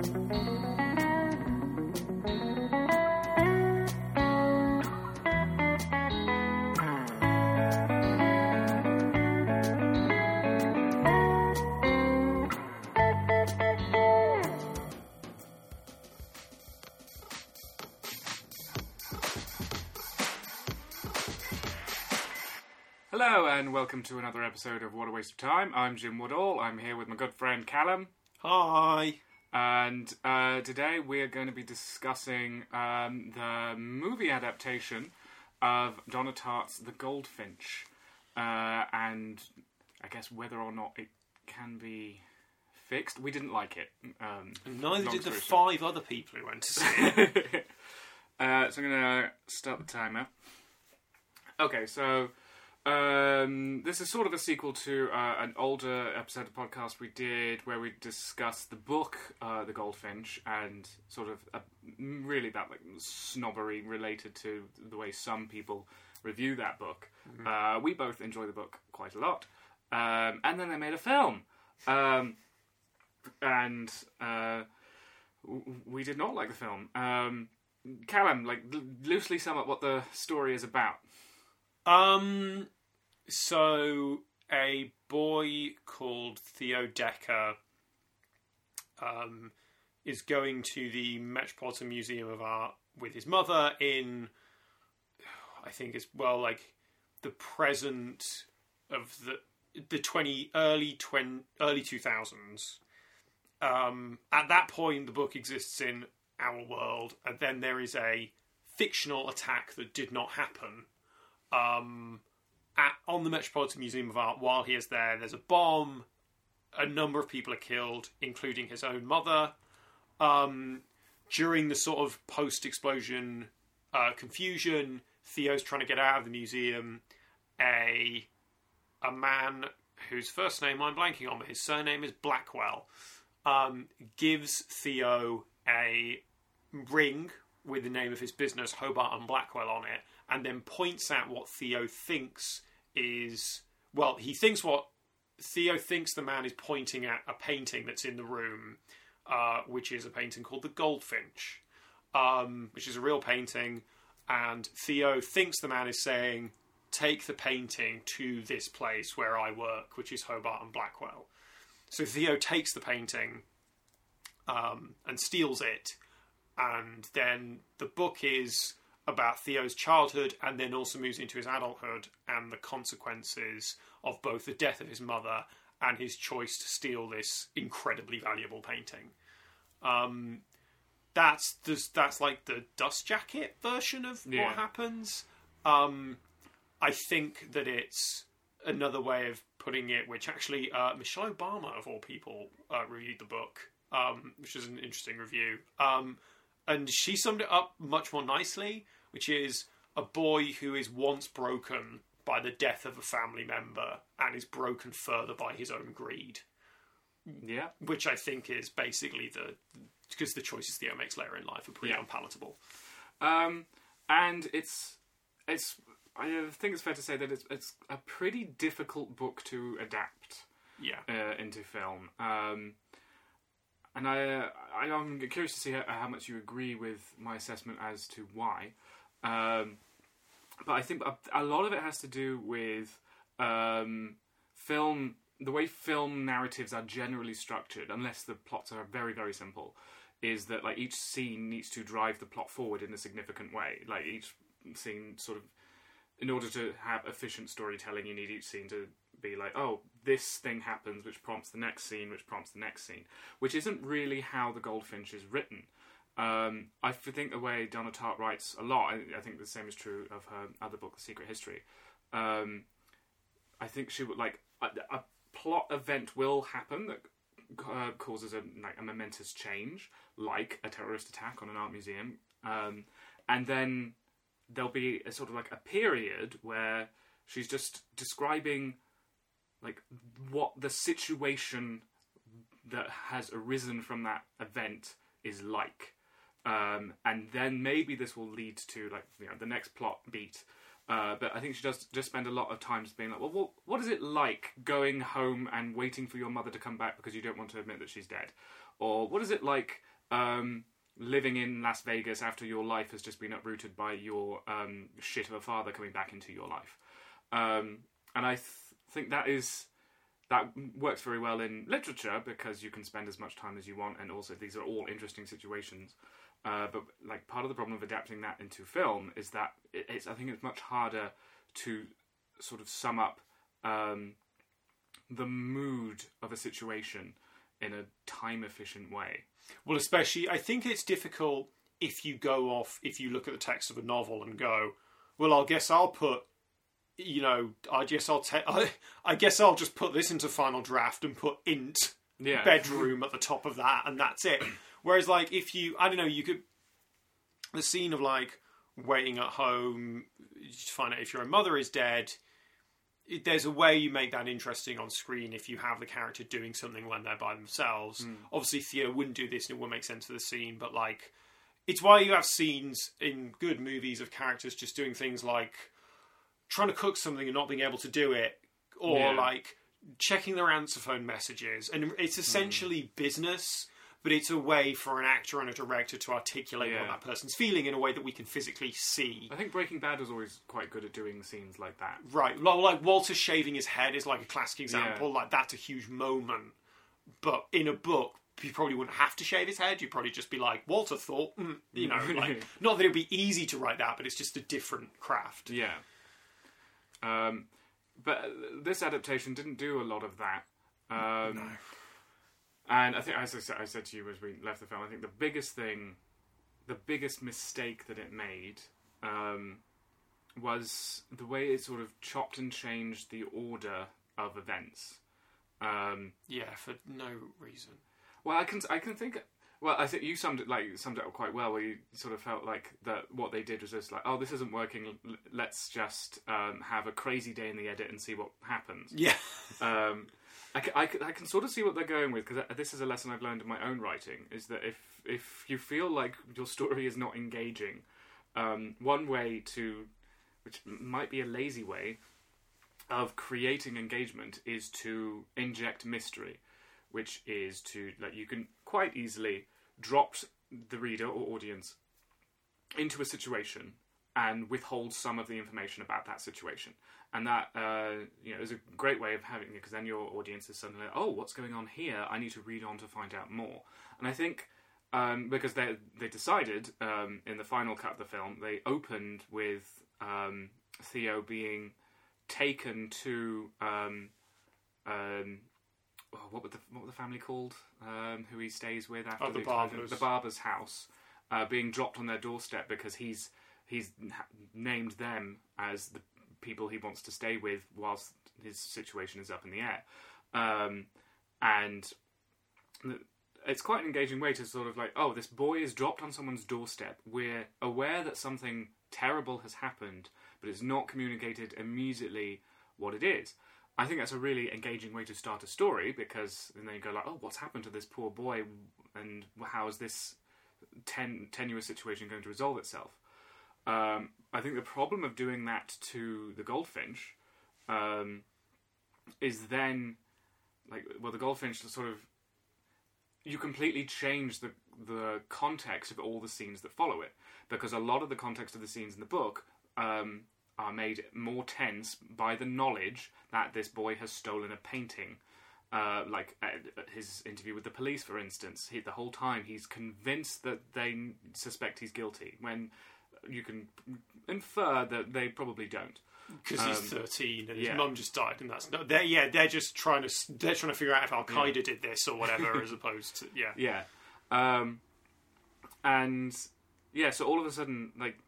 Hello and welcome to another episode of What a Waste of Time. I'm Jim Woodall. I'm here with my good friend Callum, Hi. And uh, today we are going to be discussing um, the movie adaptation of Donna Tartt's The Goldfinch, uh, and I guess whether or not it can be fixed. We didn't like it. Um, Neither did the five other people who went to see it. uh, so I'm going to start the timer. Okay, so um, this is sort of a sequel to uh, an older episode of podcast we did where we discussed the book, uh, The Goldfinch, and sort of uh, really that like snobbery related to the way some people review that book. Uh, we both enjoy the book quite a lot, um, and then they made a film, um, and uh, w- we did not like the film. Um, Callum, like l- loosely sum up what the story is about. Um, so a boy called Theo Decker um, is going to the Metropolitan Museum of Art with his mother in, I think it's well like the present of the the twenty early twen, early two thousands. Um, at that point, the book exists in our world, and then there is a fictional attack that did not happen. Um, at, on the Metropolitan Museum of Art, while he is there, there's a bomb. A number of people are killed, including his own mother. Um, during the sort of post-explosion uh, confusion, Theo's trying to get out of the museum. A a man whose first name I'm blanking on, but his surname is Blackwell, um, gives Theo a ring with the name of his business, Hobart and Blackwell, on it, and then points out what Theo thinks is well, he thinks what Theo thinks the man is pointing at a painting that's in the room, uh, which is a painting called the Goldfinch, um, which is a real painting, and Theo thinks the man is saying, "Take the painting to this place where I work, which is Hobart and Blackwell." So Theo takes the painting um, and steals it, and then the book is about Theo's childhood and then also moves into his adulthood and the consequences of both the death of his mother and his choice to steal this incredibly valuable painting. Um, that's the, that's like the dust jacket version of Yeah. what happens. Um, I think that it's another way of putting it, which actually uh, Michelle Obama of all people uh, reviewed the book, um, which is an interesting review. Um, and she summed it up much more nicely, which is a boy who is once broken by the death of a family member and is broken further by his own greed, Yeah. which I think is basically the because the choices Theo makes later in life are pretty Yeah. unpalatable. Um, and it's it's I think it's fair to say that it's it's a pretty difficult book to adapt Yeah, uh, into film. Um, and I, I I'm curious to see how, how much you agree with my assessment as to why. Um, but I think a, lot of it has to do with um, film, the way film narratives are generally structured, unless the plots are very very simple. Is that like each scene needs to drive the plot forward in a significant way? Like each scene sort of in order to have efficient storytelling, you need each scene to be like, oh, this thing happens, which prompts the next scene, which prompts the next scene, which isn't really how the Goldfinch is written. Um, I think the way Donna Tartt writes a lot, I, I think the same is true of her other book, The Secret History. Um, I think she would like a, a plot event will happen that uh, causes a like a momentous change, like a terrorist attack on an art museum, um, and then there'll be a sort of like a period where she's just describing like what the situation that has arisen from that event is like um, and then maybe this will lead to like you know the next plot beat uh, but I think she does just spend a lot of time just being like, well, what, what is it like going home and waiting for your mother to come back because you don't want to admit that she's dead? Or what is it like um, living in Las Vegas after your life has just been uprooted by your um, shit of a father coming back into your life. Um, and I th- think that is that works very well in literature because you can spend as much time as you want, and also these are all interesting situations. Uh, but like part of the problem of adapting that into film is that it, it's I think it's much harder to sort of sum up um, the mood of a situation in a time efficient way. Well, especially, I think it's difficult if you go off, if you look at the text of a novel and go, well, I guess I'll put, you know, I guess I'll take, I, I guess I'll just put this into final draft and put int Yeah. bedroom at the top of that, and that's it. Whereas, like, if you, I don't know, you could, the scene of like waiting at home to find out if your own mother is dead. It, there's a way you make that interesting on screen if you have the character doing something when they're by themselves. Hmm. Obviously, Theo wouldn't do this, and it wouldn't make sense to the scene. But like, it's why you have scenes in good movies of characters just doing things like trying to cook something and not being able to do it, or Yeah. like checking their answer phone messages. And it's hmm. essentially business, but it's a way for an actor and a director to articulate what that person's feeling in a way that we can physically see. I think Breaking Bad was always quite good at doing scenes like that. Right, like, Walter shaving his head is like a classic example. Like that's a huge moment, but in a book, you probably wouldn't have to shave his head. You'd probably just be like Walter thought, mm, you know, like not that it'd be easy to write that, but it's just a different craft. Yeah. Um, but this adaptation didn't do a lot of that. Um, And I think, as I said, I said to you as we left the film, I think the biggest thing, the biggest mistake that it made, um, was the way it sort of chopped and changed the order of events. Um, Yeah, for no reason. well, I can I can think. Well, I think you summed it like summed it up quite well, where you sort of felt like that what they did was just like, oh, this isn't working. Let's just um, have a crazy day in the edit and see what happens. Yeah, Um, I, ca- I, I can sort of see what they're going with because this is a lesson I've learned in my own writing: is that if if you feel like your story is not engaging, um, one way to, which might be a lazy way, of creating engagement is to inject mystery, which is to like you can quite easily drop the reader or audience into a situation and withhold some of the information about that situation. And that uh, you know is a great way of having it because then your audience is suddenly like, oh, what's going on here? I need to read on to find out more. And I think um, because they they decided um, in the final cut of the film they opened with um, Theo being taken to um, um, oh, what were the what were the family called? Um, who he stays with after Oh, the explosion? Barbers. The barber's house, uh, being dropped on their doorstep because he's he's named them as the people he wants to stay with whilst his situation is up in the air, um, and it's quite an engaging way to sort of like, oh, this boy is dropped on someone's doorstep. We're aware that something terrible has happened, but it's not communicated immediately what it is. I think that's a really engaging way to start a story because then you go like, oh, what's happened to this poor boy, and how is this ten- tenuous situation going to resolve itself? Um, I think the problem of doing that to the goldfinch um, is then like, well, the goldfinch sort of you completely change the the context of all the scenes that follow it because a lot of the context of the scenes in the book um, are made more tense by the knowledge that this boy has stolen a painting. Uh, like at his interview with the police, for instance, he, the whole time he's convinced that they suspect he's guilty. When you can infer that they probably don't. because he's thirteen and his Um, yeah. mum just died, and that's no. They're yeah, they're just trying to they're trying to figure out if Al Qaeda did this or whatever, as opposed to yeah. Yeah. Um, and yeah, so all of a sudden, like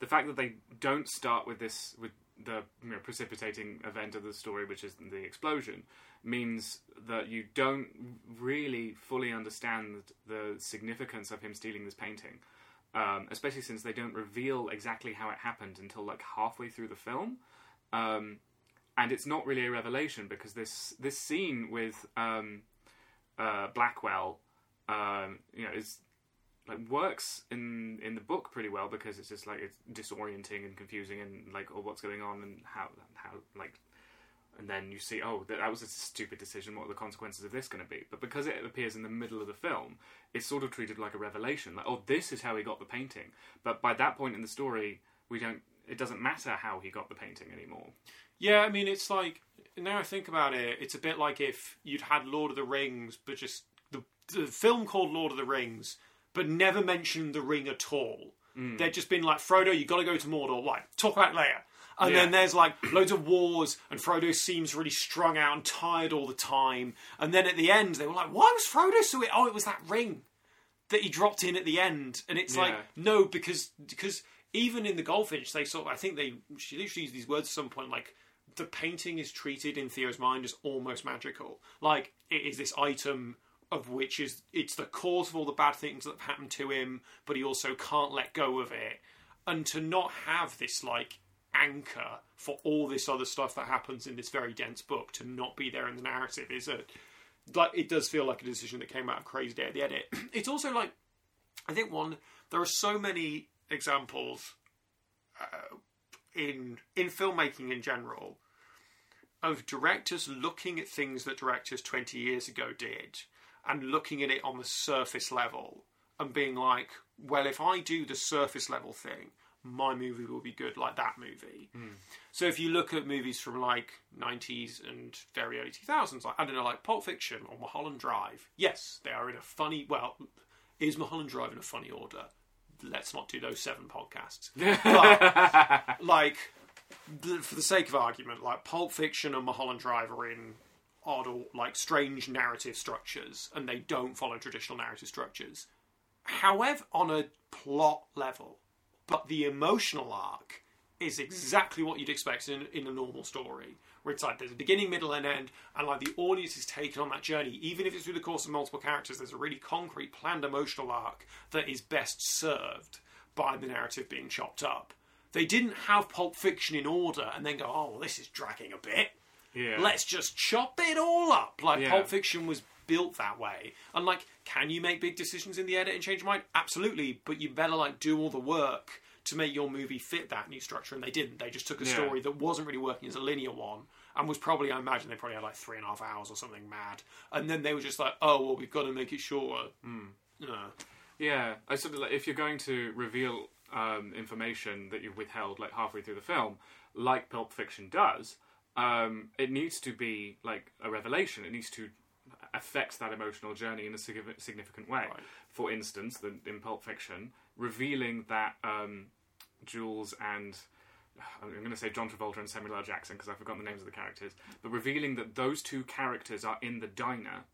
the fact that they don't start with this with the you know, precipitating event of the story, which is the explosion, means that you don't really fully understand the significance of him stealing this painting. Um, especially since they don't reveal exactly how it happened until like halfway through the film, um, and it's not really a revelation because this this scene with um, uh, Blackwell um, you know, is like works in in the book pretty well because it's just like it's disorienting and confusing and like oh what's going on and how how like and then you see, oh, that, that was a stupid decision. What are the consequences of this going to be? But because it appears in the middle of the film, it's sort of treated like a revelation. Like, oh, this is how he got the painting. But by that point in the story, we don't. It doesn't matter how he got the painting anymore. Yeah, I mean, it's like now I think about it, it's a bit like if you'd had Lord of the Rings, but just the, the film called Lord of the Rings, but never mentioned the ring at all. Mm. They'd just been like, Frodo, you got to go to Mordor. Like, talk about Leia. And Yeah. then there's like loads of wars, and Frodo seems really strung out and tired all the time. And then at the end, they were like, "Why was Frodo so?" Oh, it was that ring that he dropped in at the end. And it's like, no, because because even in the Goldfinch, they sort of, I think they she literally used these words at some point, like the painting is treated in Theo's mind as almost magical. Like it is this item of which is it's the cause of all the bad things that have happened to him, but he also can't let go of it. And to not have this like anchor for all this other stuff that happens in this very dense book to not be there in the narrative is a like it does feel like a decision that came out of crazy day at the edit. It's also like I think one there are so many examples uh, in in filmmaking in general of directors looking at things that directors 20 years ago did and looking at it on the surface level and being like well if I do the surface level thing my movie will be good like that movie. Hmm. So if you look at movies from like 90s and very early 2000s like I don't know like Pulp Fiction or Mulholland Drive yes they are in a funny well is Mulholland Drive in a funny order? Let's not do those seven podcasts. But like for the sake of argument, like Pulp Fiction and Mulholland Drive are in odd or like strange narrative structures, and they don't follow traditional narrative structures. However, on a plot level, but the emotional arc is exactly what you'd expect in, in a normal story, where it's like there's a beginning, middle, and end, and like the audience is taken on that journey, even if it's through the course of multiple characters. There's a really concrete, planned emotional arc that is best served by the narrative being chopped up. They didn't have Pulp Fiction in order and then go, oh, well, this is dragging a bit. Yeah. Let's just chop it all up. Like Yeah. Pulp Fiction was built that way. And like, can you make big decisions in the edit and change your mind? Absolutely, but you better like do all the work to make your movie fit that new structure. And they didn't. They just took a Yeah. story that wasn't really working as a linear one and was probably, I imagine, they probably had like three and a half hours or something mad. And then they were just like, oh, well, we've got to make it shorter. Hmm. Uh, Yeah, I sort of like if you're going to reveal um, information that you've withheld like halfway through the film, like Pulp Fiction does, um, it needs to be like a revelation. It needs to affect that emotional journey in a significant way. Right. For instance, the, in Pulp Fiction, revealing that um, Jules and I'm going to say John Travolta and Samuel L. Jackson because I've forgotten the names of the characters, but revealing that those two characters are in the diner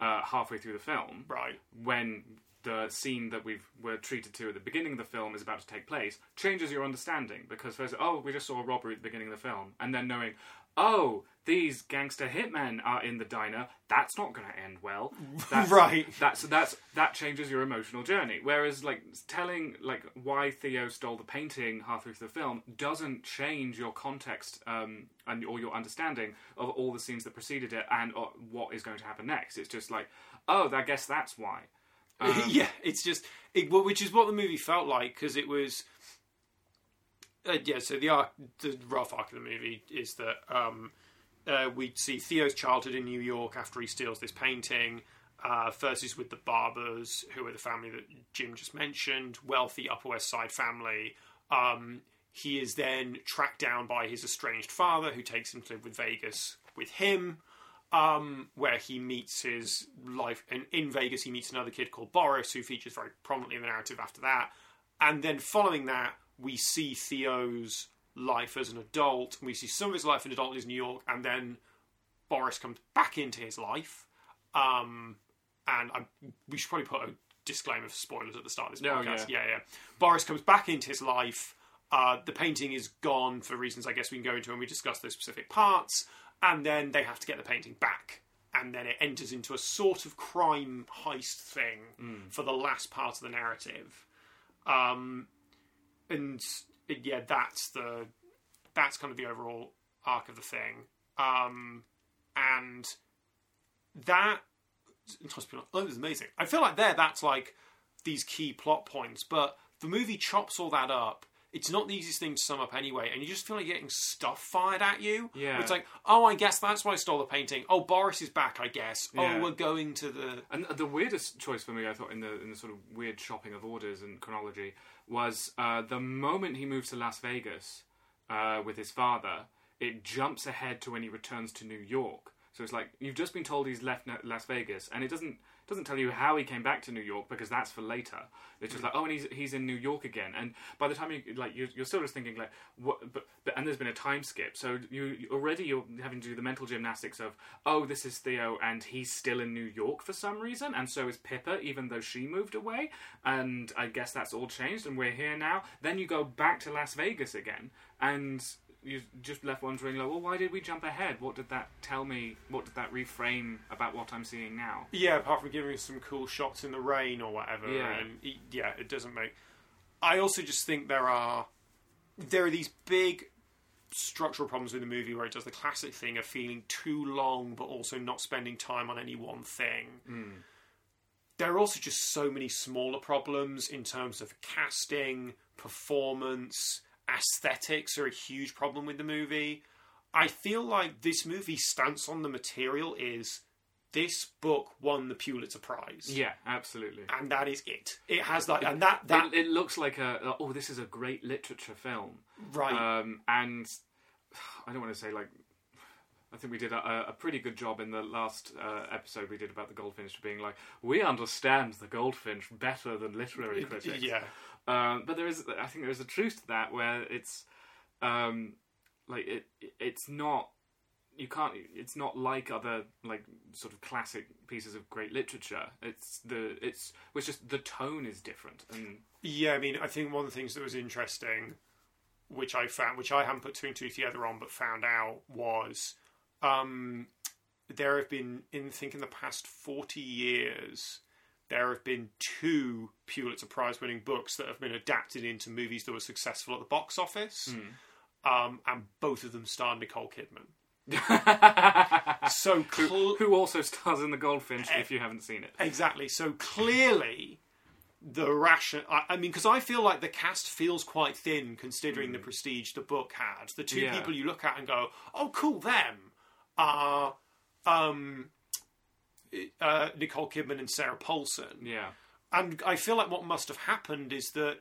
uh, halfway through the film right. when the scene that we've were treated to at the beginning of the film is about to take place changes your understanding because first oh we just saw a robbery at the beginning of the film and then knowing oh these gangster hitmen are in the diner that's not going to end well that's, Right. that's that's that changes your emotional journey whereas like telling like why Theo stole the painting halfway through the film doesn't change your context um and or your understanding of all the scenes that preceded it and uh, what is going to happen next it's just like oh I guess that's why yeah, it's just it, which is what the movie felt like because it was. Uh, yeah, so the arc, the rough arc of the movie is that um, uh, we see Theo's childhood in New York after he steals this painting. Uh, is with the Barbers, who are the family that Jim just mentioned, wealthy Upper West Side family. Um, he is then tracked down by his estranged father, who takes him to live with Vegas with him um, where he meets his life. And in Vegas, he meets another kid called Boris, who features very prominently in the narrative after that. And then following that, we see Theo's life as an adult. And we see some of his life as an adult in New York, and then Boris comes back into his life. Um, and I, we should probably put a disclaimer for spoilers at the start of this Oh, podcast. yeah. yeah, yeah. Boris comes back into his life. Uh, the painting is gone for reasons I guess we can go into when we discuss those specific parts. And then they have to get the painting back. And then it enters into a sort of crime heist thing for the last part of the narrative. Um, and yeah, that's the that's kind of the overall arc of the thing. Um, and that oh, it was amazing. I feel like there, that's like these key plot points, but the movie chops all that up, it's not the easiest thing to sum up anyway, and you just feel like getting stuff fired at you. Yeah. It's like, oh, I guess that's why I stole the painting. Oh, Boris is back, I guess. Yeah. Oh, we're going to the. And the weirdest choice for me, I thought, in the in the sort of weird shopping of orders and chronology, was uh, the moment he moves to Las Vegas uh, with his father. It jumps ahead to when he returns to New York. So it's like you've just been told he's left Las Vegas, and it doesn't doesn't tell you how he came back to New York because that's for later. It's just mm. like oh, and he's he's in New York again. And by the time you like you're, you're still just thinking like what, but, but and there's been a time skip, so you you- already you're having to do the mental gymnastics of oh, this is Theo, and he's still in New York for some reason, and so is Pippa, even though she moved away. And I guess that's all changed, and we're here now. Then you go back to Las Vegas again, and you just left wondering, like, well, why did we jump ahead? What did that tell me? What did that reframe about what I'm seeing now? Yeah, apart from giving us some cool shots in the rain or whatever. Yeah. And it- yeah, it doesn't make. I also just think there are there are these big structural problems with the movie where it does the classic thing of feeling too long but also not spending time on any one thing. Hmm. There are also just so many smaller problems in terms of casting, performance, aesthetics are a huge problem with the movie. I feel like this movie's stance on the material is this book won the Pulitzer Prize. Yeah, absolutely. And that is it. It has that, and that that it, it looks like a oh, this is a great literature film, right. um, and I don't want to say like. I think we did a, a pretty good job in the last uh, episode we did about the goldfinch, being like, we understand the goldfinch better than literary critics. yeah, Um, but there is, I think, there is a truth to that where it's, um, like it, it's not, you can't, it's not like other like sort of classic pieces of great literature. It's the, it's, it's just the tone is different, and yeah. I mean, I think one of the things that was interesting, which I found, which I haven't put two and two together on, but found out was, um, there have been in think in the past forty years. There have been two Pulitzer Prize winning books that have been adapted into movies that were successful at the box office, um, and both of them star Nicole Kidman. So cl- who also stars in the goldfinch if you haven't seen it. Exactly. So clearly, the ration. I, I mean, because I feel like the cast feels quite thin considering the prestige the book had. The two Yeah. people you look at and go, "Oh, cool," them are um, uh, Nicole Kidman and Sarah Paulson. Yeah, And I feel like what must have happened is that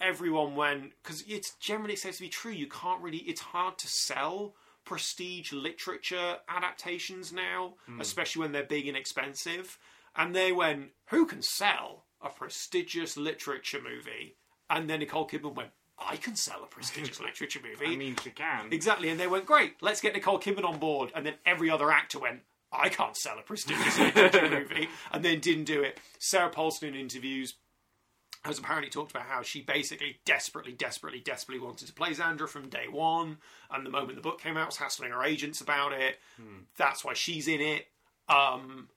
everyone went because it's generally says to be true. You can't really. It's hard to sell prestige literature adaptations now, especially when they're big and expensive. And they went, "Who can sell a prestigious literature movie?" And then Nicole Kidman went, "I can sell a prestigious literature movie." I mean she can. Exactly, and they went, great, let's get Nicole Kidman on board. And then every other actor went, I can't sell a prestigious movie, and then didn't do it. Sarah Paulson in interviews has apparently talked about how she basically desperately, desperately, desperately wanted to play Xandra from day one, and the moment the book came out was hassling her agents about it. That's why she's in it. Um,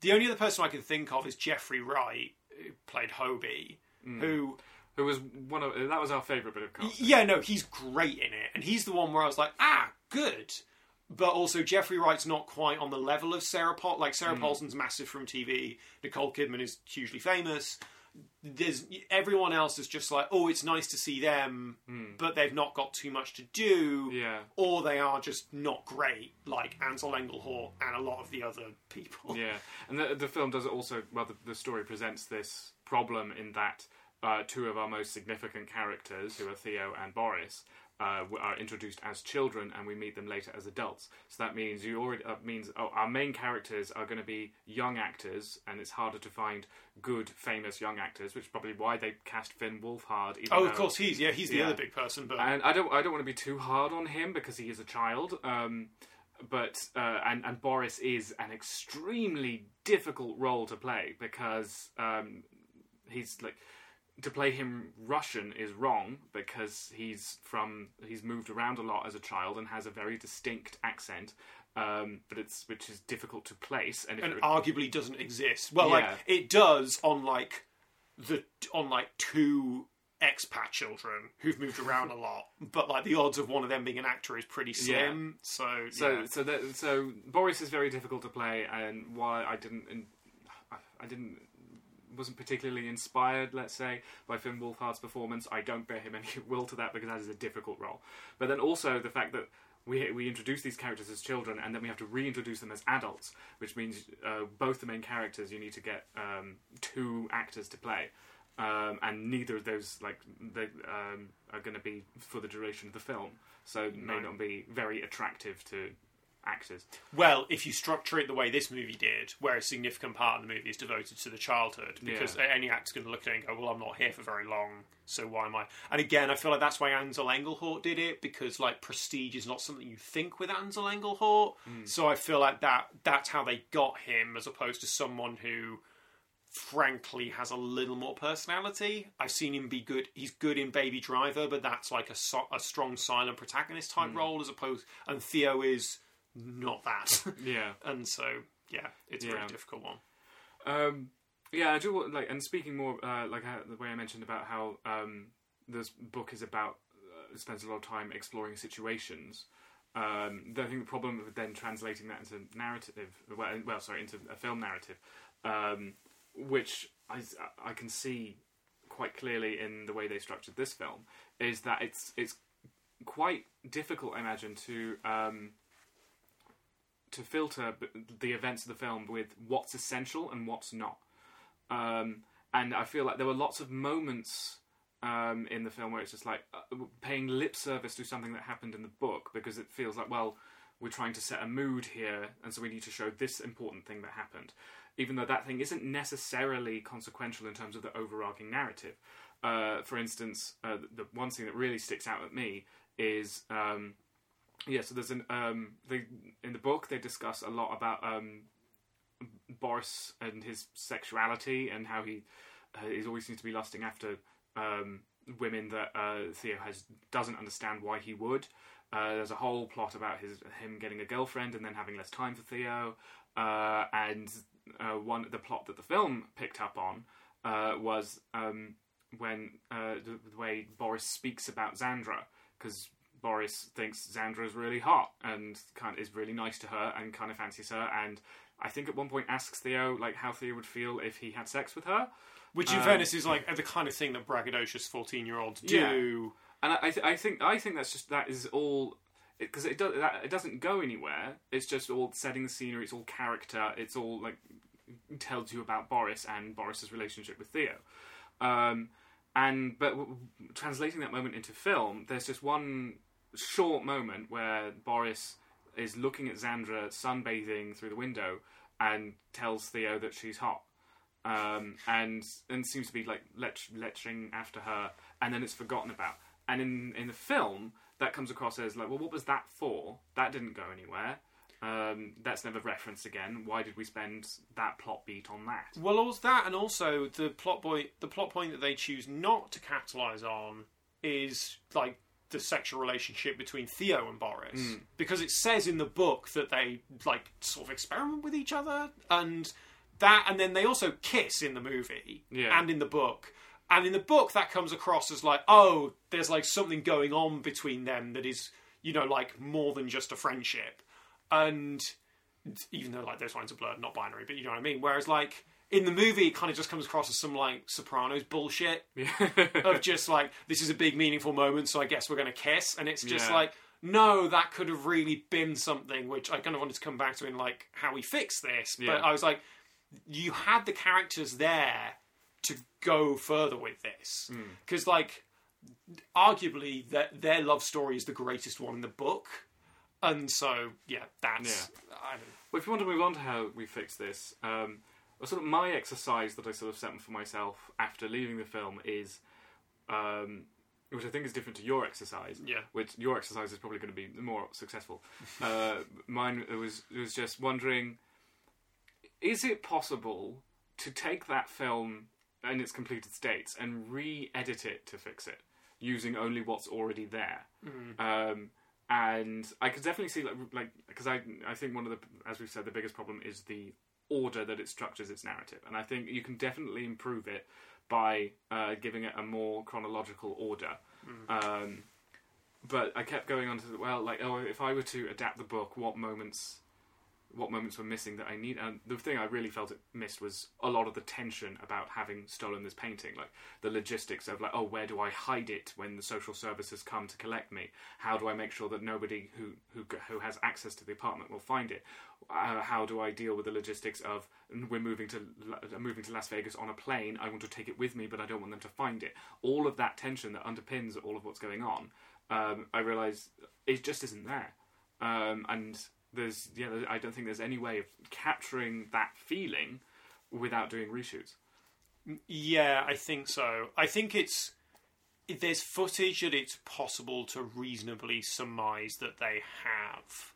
the only other person I can think of is Jeffrey Wright, who played Hobie, who Who was one of that was our favourite bit of casting. yeah, no, he's great in it, and he's the one where I was like, ah, good. But also, Jeffrey Wright's not quite on the level of Sarah Paul. Like Sarah Paulson's massive from TV. Nicole Kidman is hugely famous. There's everyone else is just like, oh, it's nice to see them, but they've not got too much to do, Yeah. or they are just not great, like Ansel Elgort and a lot of the other people. Yeah, and the, the film does also well. The, the story presents this problem in that uh, two of our most significant characters, who are Theo and Boris, uh, are introduced as children, and we meet them later as adults. So that means you already uh, means oh, our main characters are going to be young actors, and it's harder to find good, famous young actors, which is probably why they cast Finn Wolfhard. Even Oh, though- of course he's yeah he's the Yeah. other big person, but and I don't I don't want to be too hard on him because he is a child. Um, but uh, and and Boris is an extremely difficult role to play because um, he's like to play him Russian is wrong because he's from he's moved around a lot as a child and has a very distinct accent. Um, but it's which is difficult to place and, and it- arguably doesn't exist. Well, like it does on like the on like two expat children who've moved around a lot, but like the odds of one of them being an actor is pretty slim. So, So yeah. so that, so Boris is very difficult to play, and why I didn't I- I didn't wasn't particularly inspired, let's say, by Finn Wolfhard's performance. I don't bear him any will to that because that is a difficult role. But then also the fact that we we introduce these characters as children and then we have to reintroduce them as adults, which means uh, both the main characters you need to get um, two actors to play. Um, and neither of those like they um, are going to be for the duration of the film, so it may No. not be very attractive to actors. Well, if you structure it the way this movie did, where a significant part of the movie is devoted to the childhood, because Yeah. any actor's going to look at it and go, "Well, I'm not here for very long, so why am I?" And again, I feel like that's why Ansel Elgort did it because like prestige is not something you think with Ansel Elgort. Hmm. So I feel like that that's how they got him, as opposed to someone who frankly has a little more personality. I've seen him be good. He's good in Baby Driver, but that's like a, so- a strong silent protagonist type hmm. role as opposed. And Theo is not that. Yeah. and so yeah, it's a Yeah. really difficult one. Um, yeah, I do want- like, and speaking more uh, like how, the way I mentioned about how um, this book is about uh, spends a lot of time exploring situations. Um, I think the problem with then translating that into narrative, well, well sorry, into a film narrative, um, which I, I can see quite clearly in the way they structured this film, is that it's it's quite difficult, I imagine, to um, to filter the events of the film with what's essential and what's not. Um, and I feel like there were lots of moments um, in the film where it's just like uh, paying lip service to something that happened in the book because it feels like, well, we're trying to set a mood here, and so we need to show this important thing that happened, even though that thing isn't necessarily consequential in terms of the overarching narrative. Uh, for instance, uh, the one thing that really sticks out at me is um, yeah. So there's an um, they in the book they discuss a lot about um, Boris and his sexuality and how he uh, always seems to be lusting after um, women that uh, Theo has doesn't understand why he would. Uh, there's a whole plot about his him getting a girlfriend and then having less time for Theo. Uh, and uh, one the plot that the film picked up on uh, was um, when uh, the, the way Boris speaks about Xandra because Boris thinks Xandra is really hot and kind of is really nice to her and kind of fancies her and I think at one point asks Theo like how Theo would feel if he had sex with her. Which, in Um, fairness, is like the kind of thing that braggadocious fourteen-year-olds do. And I, I, th- I think I think that's just that is all because it, does that, it doesn't go anywhere. It's just all setting the scenery. It's all character. It's all like tells you about Boris and Boris's relationship with Theo. Um, and but w- translating that moment into film, there's just one short moment where Boris is looking at Xandra sunbathing through the window and tells Theo that she's hot. Um, and and seems to be like lech- lecturing after her, and then it's forgotten about. And in in the film, that comes across as like, well, what was that for? That didn't go anywhere. Um, that's never referenced again. Why did we spend that plot beat on that? Well, also that, and also the plot point. The plot point that they choose not to capitalize on is like the sexual relationship between Theo and Boris, Hmm. because it says in the book that they like sort of experiment with each other, and that, and then they also kiss in the movie Yeah. and in the book. And in the book, that comes across as like, oh, there's like something going on between them that is, you know, like more than just a friendship. And even though like those lines are blurred, not binary, but you know what I mean. Whereas like in the movie, it kind of just comes across as some like Sopranos bullshit of just like this is a big meaningful moment, so I guess we're gonna kiss, and it's just Yeah. like no, that could have really been something which I kind of wanted to come back to in like how we fix this, Yeah. but I was like, you had the characters there to go further with this Hmm. because like arguably that their love story is the greatest one in the book and so yeah that's I don't, Well, if you want to move on to how we fix this, um, sort of my exercise that I sort of set for myself after leaving the film is, um, which I think is different to your exercise. Yeah. Which your exercise is probably going to be more successful. uh, mine it was it was just wondering, is it possible to take that film in its completed states and re-edit it to fix it using only what's already there? Um, and I could definitely see like like because I I think one of the as we've said the biggest problem is the order that it structures its narrative, and I think you can definitely improve it by uh, giving it a more chronological order. Um, but I kept going on to well, like oh, if I were to adapt the book, what moments what moments were missing that I need. And the thing I really felt it missed was a lot of the tension about having stolen this painting, like the logistics of like, oh, where do I hide it when the social services come to collect me? How do I make sure that nobody who who who has access to the apartment will find it? Uh, how do I deal with the logistics of we're moving to moving to Las Vegas on a plane? I want to take it with me, but I don't want them to find it. All of that tension that underpins all of what's going on, um, I realise it just isn't there. Um, and there's yeah, I don't think there's any way of capturing that feeling without doing reshoots. Yeah, I think so. I think it's there's footage that it's possible to reasonably surmise that they have.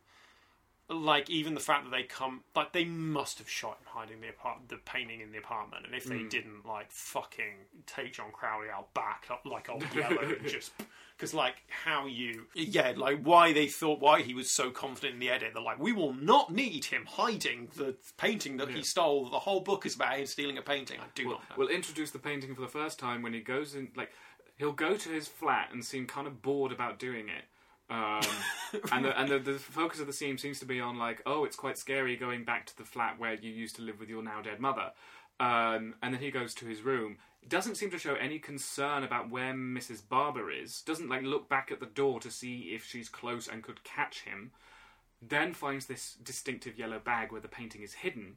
Like even the fact that they come, like they must have shot him hiding the apart- the painting in the apartment, and if they Mm. didn't, like fucking take John Crowley out back up like old yellow and just because like how you yeah like why they thought why he was so confident in the edit they're like we will not need him hiding the painting that he stole the whole book is about him stealing a painting I do We'll, not know we'll introduce the painting for the first time when he goes in. Like he'll go to his flat and seem kind of bored about doing it. Um, and the, and the, the focus of the scene seems to be on like, oh, it's quite scary going back to the flat where you used to live with your now dead mother. Um, and then he goes to his room. Doesn't seem to show any concern about where Mrs. Barber is. Doesn't like look back at the door to see if she's close and could catch him. Then finds this distinctive yellow bag where the painting is hidden,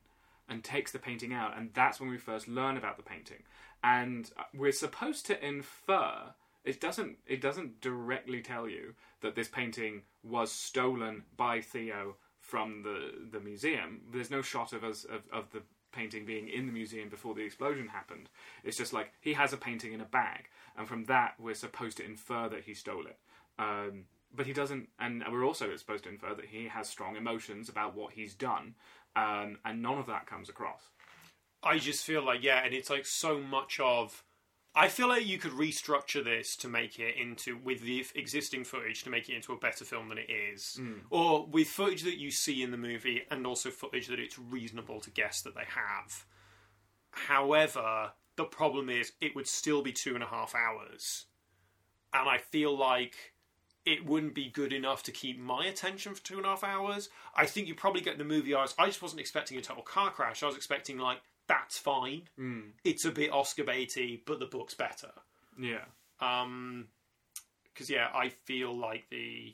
and takes the painting out. And that's when we first learn about the painting. And we're supposed to infer. It doesn't. It doesn't directly tell you that this painting was stolen by Theo from the the museum. There's no shot of us of, of the painting being in the museum before the explosion happened. It's just like he has a painting in a bag, and from that we're supposed to infer that he stole it. Um, but he doesn't, and we're also supposed to infer that he has strong emotions about what he's done, um, and none of that comes across. I just feel like yeah, and it's like so much of. I feel like you could restructure this to make it into with the existing footage to make it into a better film than it is, mm. or with footage that you see in the movie and also footage that it's reasonable to guess that they have. However, the problem is it would still be two and a half hours, and I feel like it wouldn't be good enough to keep my attention for two and a half hours. I think you probably get the movie I. I just wasn't expecting a total car crash. I was expecting like that's fine. Mm. It's a bit Oscar baity, but the book's better. Yeah. Um, because yeah, I feel like the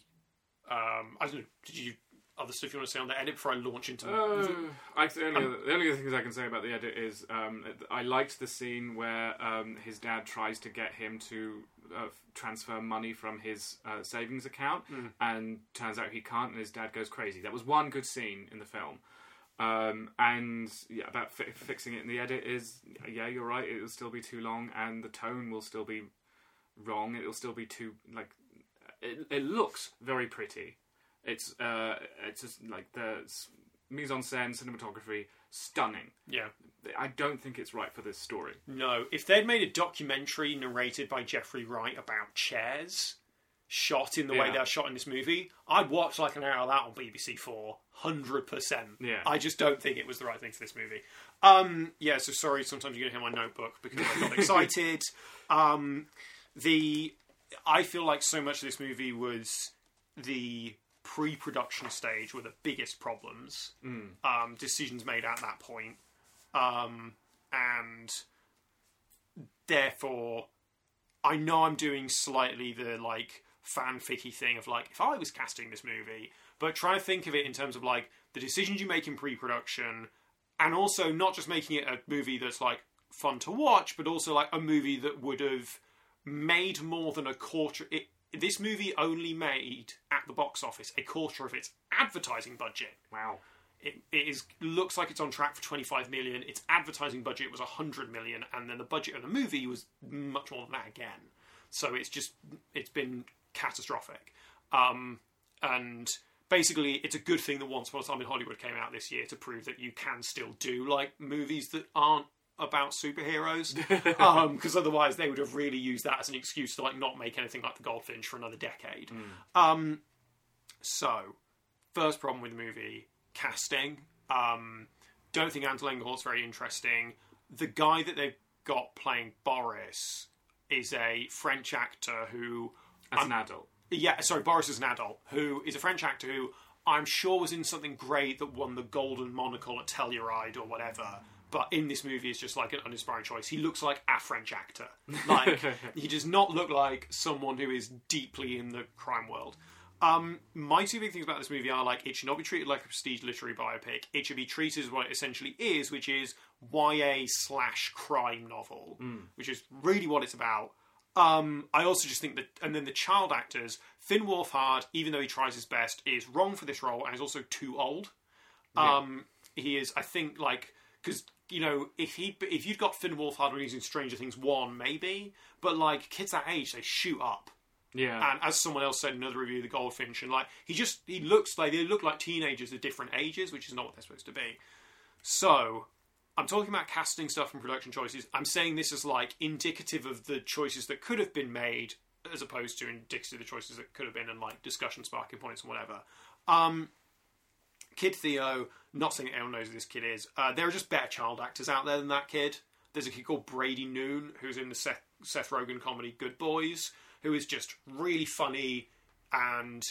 um, I don't know. Did you other stuff you want to say on the edit before I launch into? Uh, I, the, only other, the only other things I can say about the edit is um, I liked the scene where um, his dad tries to get him to uh, transfer money from his uh, savings account, and turns out he can't, and his dad goes crazy. That was one good scene in the film. Um, and yeah, about fi- fixing it in the edit is yeah, you're right. It will still be too long, and the tone will still be wrong. It will still be too like. It, it looks very pretty. It's uh, it's just like the mise en scène, cinematography, stunning. yeah, I don't think it's right for this story. no. If they'd made a documentary narrated by Jeffrey Wright about chairs, shot in the way Yeah. they're shot in this movie, I'd watch like an hour of that on BBC Four, hundred percent. Yeah. I just don't think it was the right thing for this movie. Um, yeah, so sorry. Sometimes you're gonna hear my notebook because I got excited. Um, the I feel like so much of this movie was the pre-production stage were the biggest problems. Um, decisions made at that point, um, and therefore, I know I'm doing slightly the like fanficky thing of like if I was casting this movie, but try to think of it in terms of like the decisions you make in pre-production, and also not just making it a movie that's like fun to watch, but also like a movie that would have made more than a quarter. It, this movie only made at the box office a quarter of its advertising budget. Wow. It, it is looks like it's on track for 25 million. Its advertising budget was 100 million, and then the budget of the movie was much more than that again. So it's just it's been catastrophic. Um, and basically, it's a good thing that Once Upon a Time in Hollywood came out this year to prove that you can still do like movies that aren't about superheroes, because otherwise they would have really used that as an excuse to like not make anything like the Goldfinch for another decade. Um, so, first problem with the movie casting. Um, don't think Anton Elgort's very interesting. The guy that they've got playing Boris is a French actor who As an adult. yeah, sorry, Boris is an adult who is a French actor who I'm sure was in something great that won the Golden Monocle at Telluride or whatever. But in this movie, is just like an uninspiring choice. He looks like a French actor. Like he does not look like someone who is deeply in the crime world. Um, my two big things about this movie are like it should not be treated like a prestige literary biopic. It should be treated as what it essentially is, which is YA slash crime novel, which is really what it's about. Um, I also just think that, and then the child actors, Finn Wolfhard, even though he tries his best, is wrong for this role and is also too old. Um, he is, I think, like because you know if he if you'd got Finn Wolfhard when he's in Stranger Things one, maybe, but like kids that age, they shoot up. Yeah. And as someone else said in another review of the Goldfinch, and like he just he looks like they look like teenagers of different ages, which is not what they're supposed to be. So I'm talking about casting stuff and production choices. I'm saying this is like indicative of the choices that could have been made, as opposed to indicative of the choices that could have been, and like discussion sparking points and whatever. Um, Kid Theo, not saying anyone knows who this kid is. Uh, there are just better child actors out there than that kid. There's a kid called Brady Noon who's in the Seth, Seth Rogen comedy Good Boys, who is just really funny and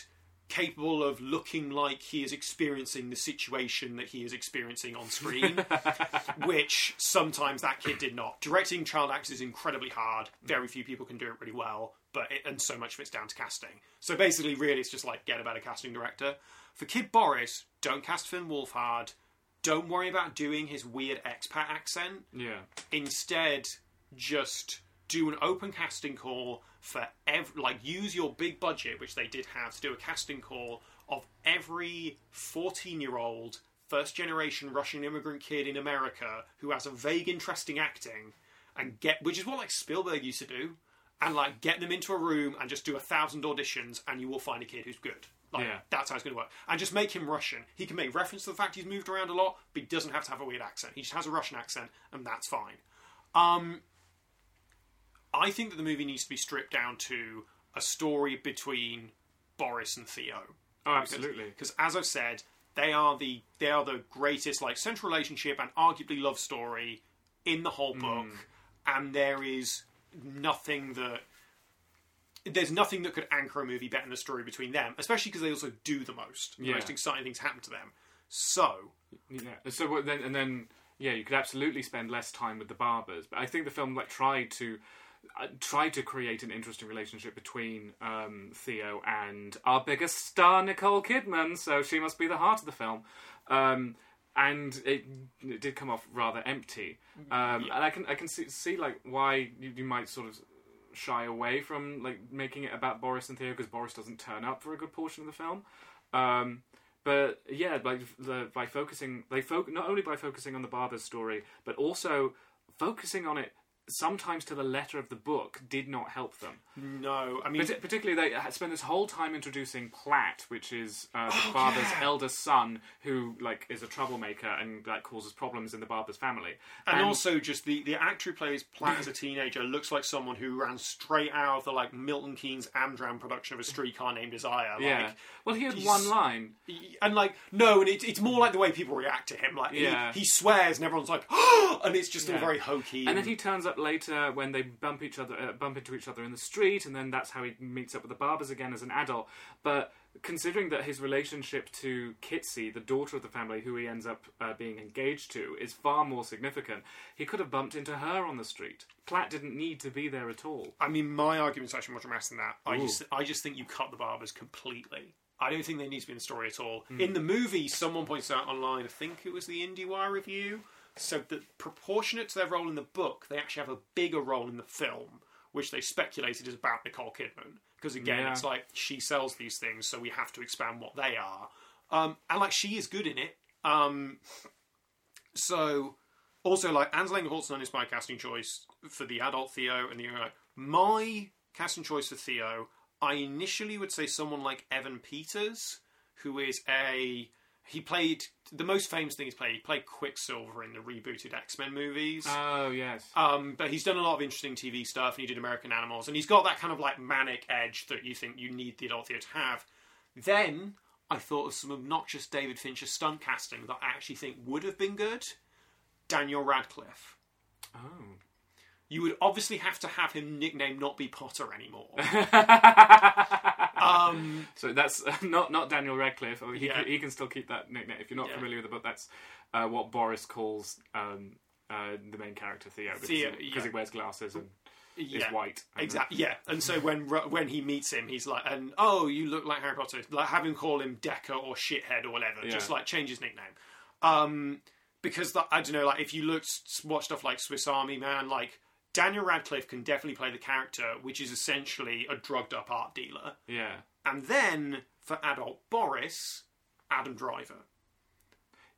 capable of looking like he is experiencing the situation that he is experiencing on screen, which sometimes that kid did not. Directing child actors is incredibly hard. Very few people can do it really well, but it, and so much of it's down to casting. So basically, really, it's just like get a better casting director. For Kid Boris, don't cast Finn Wolfhard. Don't worry about doing his weird expat accent yeah. instead just do an open casting call for every like use your big budget which they did have to do a casting call of every 14 year old first generation russian immigrant kid in america who has a vague interest in acting and get which is what like spielberg used to do and like get them into a room and just do a thousand auditions and you will find a kid who's good. Like Yeah. that's how it's going to work. And just make him russian. He can make reference to the fact he's moved around a lot but he doesn't have to have a weird accent. He just has a russian accent and that's fine. Um I think that the movie needs to be stripped down to a story between Boris and Theo. Oh, absolutely. Because as I've said, they are the they are the greatest like central relationship and arguably love story in the whole hmm. book, and there is nothing that there's nothing that could anchor a movie better than a story between them, especially because they also do the most. The Yeah. most exciting things happen to them. So Yeah. So then, and then, yeah, you could absolutely spend less time with the Barbours. But I think the film like tried to uh, tried to create an interesting relationship between um, Theo and our biggest star, Nicole Kidman. So she must be the heart of the film. Um, and it, it did come off rather empty. Um, And I can I can see, see like why you, you might sort of shy away from like making it about Boris and Theo because Boris doesn't turn up for a good portion of the film. Um, but yeah, like the, by focusing, they fo- not only by focusing on the Barbour's story, but also focusing on it sometimes to the letter of the book did not help them. no, I mean Parti- particularly, they had spent this whole time introducing Platt, which is uh, the Oh, Barbour's yeah. eldest son, who like is a troublemaker and like causes problems in the Barbour's family. And, also, just the, the actor who plays Platt as a teenager looks like someone who ran straight out of the like Milton Keynes Amdram production of A Streetcar Named Desire. yeah, well, he had he's- one line. and like no, and it, it's more like the way people react to him. Like Yeah. he, he swears, and everyone's like, and it's just all Yeah. very hokey. And then he turns up later when they bump each other, uh, bump into each other in the street, and then that's how he meets up with the Barbours again as an adult. But considering that his relationship to Kitsey, the daughter of the family, who he ends up uh, being engaged to, is far more significant, he could have bumped into her on the street. Platt didn't need to be there at all. I mean, my argument's actually much more massive than that. I Ooh. just, I just think you cut the Barbours completely. I don't think they need to be in the story at all. Hmm. In the movie, someone points out online, I think it was the IndieWire review, said that proportionate to their role in the book, they actually have a bigger role in the film, which they speculated is about Nicole Kidman. Because again, Yeah. it's like she sells these things, so we have to expand what they are. Um, and like she is good in it. Um, so also like Ansel Holtzman is my casting choice for the adult Theo and the young. My casting choice for Theo, I initially would say someone like Evan Peters, who is a he played the most famous thing he's played. He played Quicksilver in the rebooted X Men movies. Oh yes, Um, but he's done a lot of interesting TV stuff, and he did American Animals, and he's got that kind of like manic edge that you think you need the adult theatre to have. Then I thought of some obnoxious David Fincher stunt casting that I actually think would have been good. Daniel Radcliffe. oh, You would obviously have to have him nickname not be Potter anymore. Um, So that's not not Daniel Radcliffe. He, Yeah. he can still keep that nickname. If you're not Yeah. familiar with the book, that's uh, what Boris calls um, uh, the main character Theo because, Theo, he, yeah. he wears glasses and yeah. is white. Exactly. Yeah. And so when when he meets him, he's like, "And oh, you look like Harry Potter." Like have him call him Decker or shithead or whatever. Just like change his nickname. Um, because I don't know. Like if you looked watch stuff like Swiss Army Man, like Daniel Radcliffe can definitely play the character, which is essentially a drugged up art dealer. Yeah. And then for adult Boris, Adam Driver.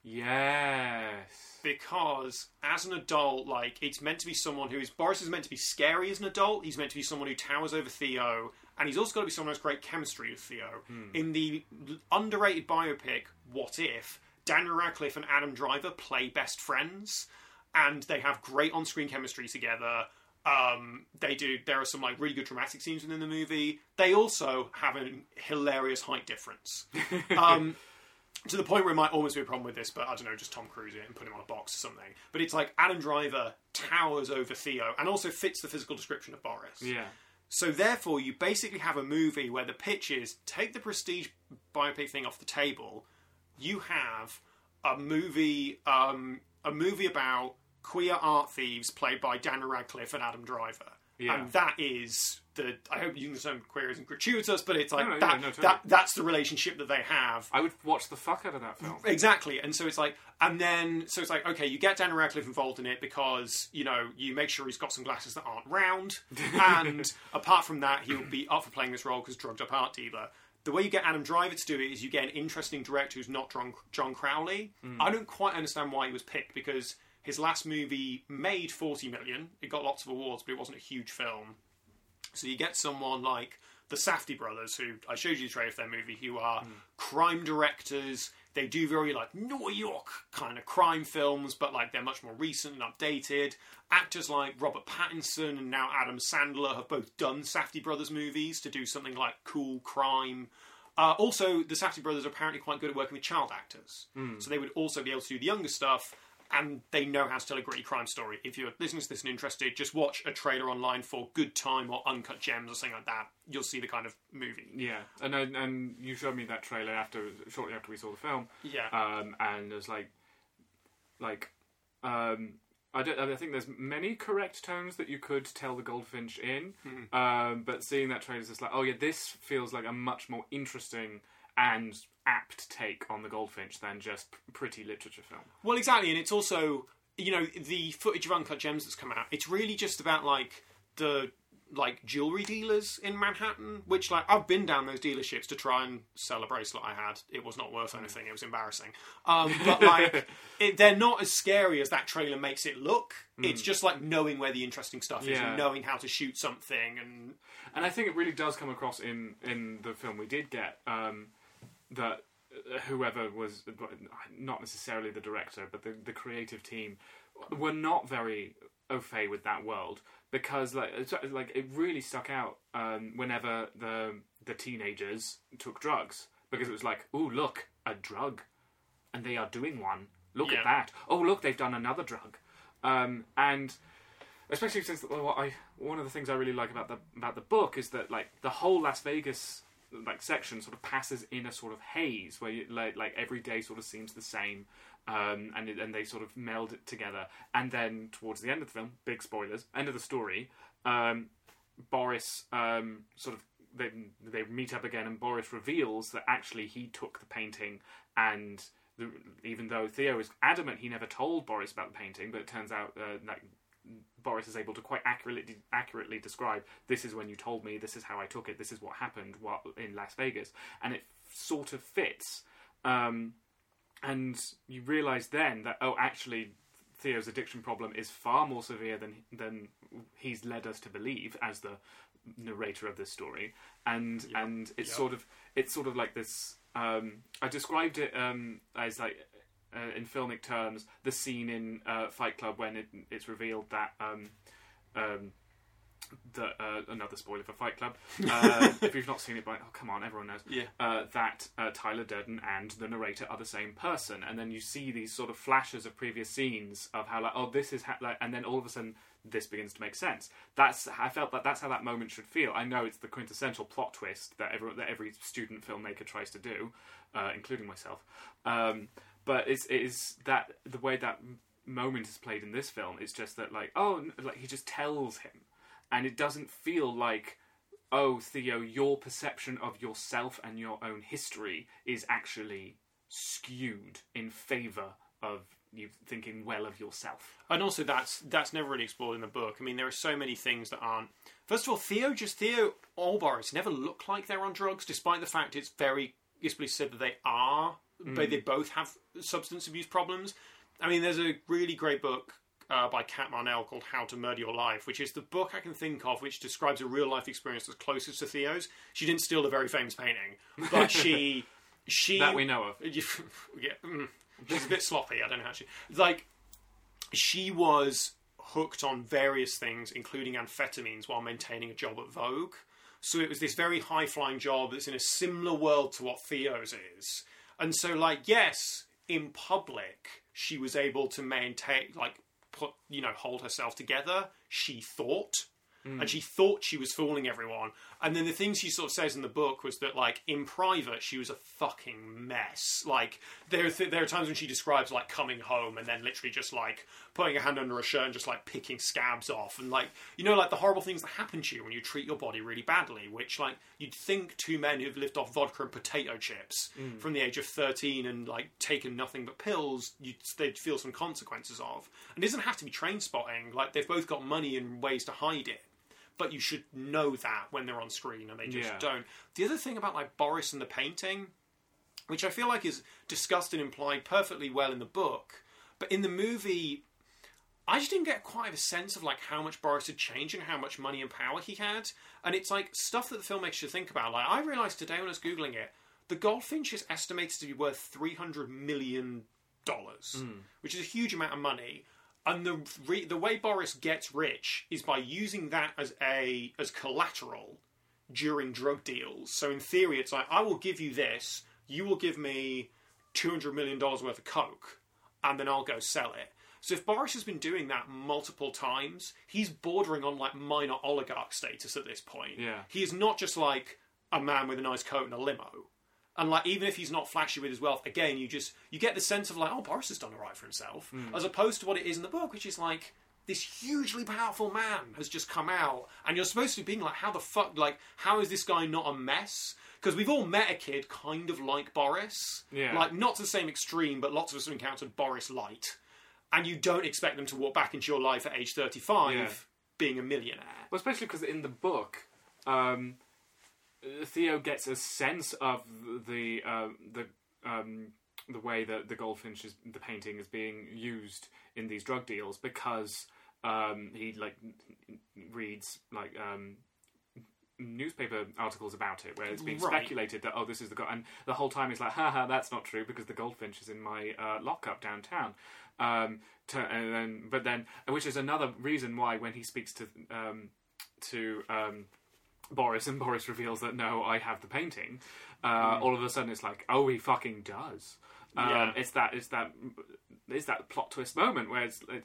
Yes. because as an adult, like it's meant to be someone who is Boris is meant to be scary as an adult. He's meant to be someone who towers over Theo, and he's also got to be someone who has great chemistry with Theo. Hmm. In the underrated biopic, What If? Daniel Radcliffe and Adam Driver play best friends, and they have great on-screen chemistry together. Um, they do. There are some like really good dramatic scenes within the movie. They also have a hilarious height difference. Um, to the point where it might almost be a problem with this, but I don't know, just Tom Cruise it and put him on a box or something. But it's like Adam Driver towers over Theo and also fits the physical description of Boris. Yeah. So therefore, you basically have a movie where the pitch is take the prestige biopic thing off the table. You have a movie, um, a movie about queer art thieves played by Daniel Radcliffe and Adam Driver, Yeah. and that is the. I hope you understand queer isn't gratuitous, but it's like No, no, that. yeah, no, totally. That that's the relationship that they have. I would watch the fuck out of that film. Exactly, and so it's like, and then so it's like, okay, you get Daniel Radcliffe involved in it because you know you make sure he's got some glasses that aren't round, and apart from that, he'll be up for playing this role because drugged up art dealer. The way you get Adam Driver to do it is you get an interesting director who's not John, John Crowley. Hmm. I don't quite understand why he was picked because his last movie made forty million. It got lots of awards, but it wasn't a huge film. So you get someone like the Safdie brothers, who I showed you the trailer for their movie, who are crime directors. They do very like New York kind of crime films, but like they're much more recent and updated. Actors like Robert Pattinson and now Adam Sandler have both done Safdie brothers movies to do something like cool crime. Uh, also, the Safdie brothers are apparently quite good at working with child actors, so they would also be able to do the younger stuff and they know how to tell a gritty crime story. If you're listening to this and interested, just watch a trailer online for Good Time or Uncut Gems or something like that. You'll see the kind of movie. Yeah, and and and you showed me that trailer after shortly after we saw the film, Yeah. um, and there's like, like, um, I don't. I think there's many correct tones that you could tell the Goldfinch in, um, but seeing that trailer is just like, oh yeah, this feels like a much more interesting and apt take on the Goldfinch than just pretty literature film. Well, exactly, and it's also you know the footage of Uncut Gems that's come out. It's really just about like the like jewelry dealers in Manhattan, which like I've been down those dealerships to try and sell a bracelet I had. It was not worth anything. It was embarrassing. Um, but like it, they're not as scary as that trailer makes it look. It's just like knowing where the interesting stuff is and knowing how to shoot something and And I think it really does come across in in the film we did get um, that uh, whoever was not necessarily the director, but the the creative team were not very au fait with that world because like like it really stuck out um, whenever the the teenagers took drugs because it was like, oh look, a drug, and they are doing one. Look Yeah. at that. Oh look, they've done another drug, um, and especially since what I one of the things I really like about the about the book is that like the whole Las Vegas like section sort of passes in a sort of haze where you, like like every day sort of seems the same um, and and they sort of meld it together. And then towards the end of the film big spoilers end of the story um, Boris um, sort of they, they meet up again and Boris reveals that actually he took the painting and the, even though Theo is adamant he never told Boris about the painting but it turns out uh, that Boris is able to quite accurately accurately describe this is when you told me, this is how I took it, this is what happened while in Las Vegas, and it sort of fits. Um, and you realise then that oh, actually, Theo's addiction problem is far more severe than than he's led us to believe as the narrator of this story, and and it's Yep. sort of it's sort of like this. Um, I described it um, as like uh, in filmic terms, the scene in uh, Fight Club when it, it's revealed that um, um, that uh, another spoiler for Fight Club. Uh, if you've not seen it, by oh come on, everyone knows. Yeah. Uh, that uh, Tyler Durden and the narrator are the same person, and then you see these sort of flashes of previous scenes of how like oh this is ha-, like, and then all of a sudden this begins to make sense. That's I felt that that's how that moment should feel. I know it's the quintessential plot twist that every that every student filmmaker tries to do, uh, including myself. Um, but it's it is that the way that moment is played in this film. is just that like oh like he just tells him, and it doesn't feel like oh Theo, your perception of yourself and your own history is actually skewed in favor of you thinking well of yourself. And also, that's that's never really explored in the book. I mean, there are so many things that aren't. First of all, Theo, just Theo or Boris, never look like they're on drugs, despite the fact it's very explicitly said that they are. But they both have substance abuse problems. I mean, there's a really great book uh, by Cat Marnell called "How to Murder Your Life," which is the book I can think of which describes a real life experience that's closest to Theo's. She didn't steal the very famous painting, but she she That we know of. yeah, mm, she's a bit sloppy. I don't know how she like. She was hooked on various things, including amphetamines, while maintaining a job at Vogue. So it was this very high flying job that's in a similar world to what Theo's is. And so, like, yes, in public, she was able to maintain, like, put, you know, hold herself together. She thought. Hmm. And she thought she was fooling everyone. And then the things she sort of says in the book was that, like, in private, she was a fucking mess. Like, there are, th- there are times when she describes, like, coming home and then literally just, like, putting a hand under a shirt and just, like, picking scabs off. And, like, you know, like, the horrible things that happen to you when you treat your body really badly, which, like, you'd think two men who've lived off vodka and potato chips mm. from the age of 13 and, like, taken nothing but pills, you'd, they'd feel some consequences of. And it doesn't have to be Trainspotting. Like, they've both got money and ways to hide it but you should know that when they're on screen and they just Yeah. don't. The other thing about like Boris and the painting, which I feel like is discussed and implied perfectly well in the book, but in the movie, I just didn't get quite a sense of like how much Boris had changed and how much money and power he had. And it's like stuff that the filmmaker should think about. Like I realized today when I was googling it, the Goldfinch is estimated to be worth three hundred million dollars, hmm. which is a huge amount of money. And the re- the way Boris gets rich is by using that as a as collateral during drug deals. So in theory, it's like I will give you this, you will give me two hundred million dollars worth of coke, and then I'll go sell it. So if Boris has been doing that multiple times, he's bordering on like minor oligarch status at this point. Yeah. he is not just like a man with a nice coat and a limo. And like even if he's not flashy with his wealth, again you just you get the sense of like, oh Boris has done all right for himself, as opposed to what it is in the book, which is like this hugely powerful man has just come out, and you're supposed to be being like, how the fuck, like, how is this guy not a mess? Because we've all met a kid kind of like Boris, Yeah. like not to the same extreme, but lots of us have encountered Boris light, and you don't expect them to walk back into your life at age 35 Yeah. being a millionaire. Well, especially because in the book, um, Theo gets a sense of the uh, the um, the way that the goldfinch is the painting is being used in these drug deals because um, he like reads like um, newspaper articles about it where it's being Right. speculated that oh this is the go- and the whole time he's like haha that's not true because the goldfinch is in my uh, lockup downtown um, to, and then but then which is another reason why when he speaks to um, to um, Boris and Boris reveals that no I have the painting. Uh, all of a sudden it's like oh he fucking does. Um, Yeah. it's that it's that it's that plot twist moment where it's like,